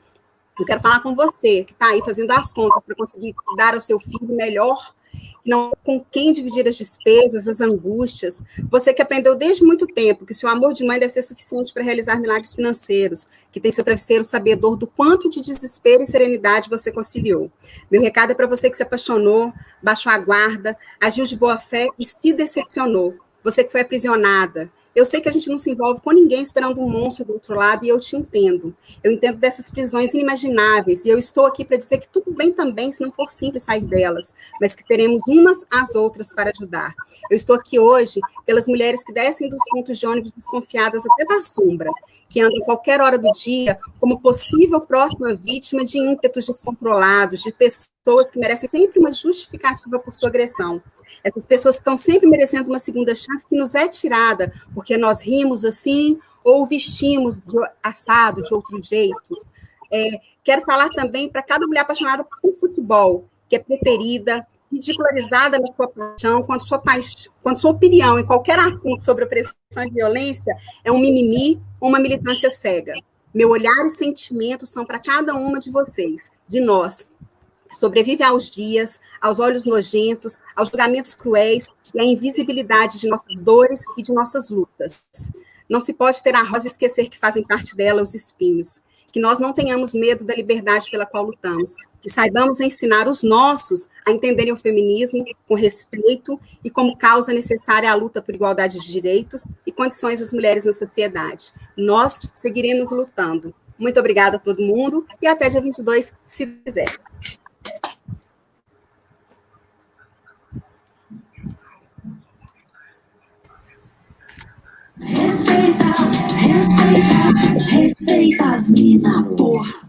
Eu quero falar com você, que está aí fazendo as contas para conseguir dar ao seu filho melhor não com quem dividir as despesas, as angústias. Você que aprendeu desde muito tempo que seu amor de mãe deve ser suficiente para realizar milagres financeiros, que tem seu travesseiro sabedor do quanto de desespero e serenidade você conciliou. Meu recado é para você que se apaixonou, baixou a guarda, agiu de boa fé e se decepcionou você que foi aprisionada. Eu sei que a gente não se envolve com ninguém esperando um monstro do outro lado, e eu te entendo. Eu entendo dessas prisões inimagináveis, e eu estou aqui para dizer que tudo bem também se não for simples sair delas, mas que teremos umas às outras para ajudar. Eu estou aqui hoje pelas mulheres que descem dos pontos de ônibus desconfiadas até da sombra, que andam qualquer hora do dia como possível próxima vítima de ímpetos descontrolados, de pessoas que merecem sempre uma justificativa por sua agressão. Essas pessoas estão sempre merecendo uma segunda chance que nos é tirada, porque nós rimos assim ou vestimos de assado de outro jeito. É, quero falar também para cada mulher apaixonada por futebol, que é preterida, ridicularizada na sua paixão, quando sua, paixão, quando sua opinião em qualquer assunto sobre opressão e violência é um mimimi ou uma militância cega. Meu olhar e sentimento são para cada uma de vocês, de nós, sobrevive aos dias, aos olhos nojentos, aos julgamentos cruéis e à invisibilidade de nossas dores e de nossas lutas. Não se pode ter a rosa e esquecer que fazem parte dela os espinhos que nós não tenhamos medo da liberdade pela qual lutamos, que saibamos ensinar os nossos a entenderem o feminismo com respeito e como causa necessária à luta por igualdade de direitos e condições das mulheres na sociedade. Nós seguiremos lutando. Muito obrigada a todo mundo e até dia 22, se quiser. Respeita, respeita, respeita as mina, porra.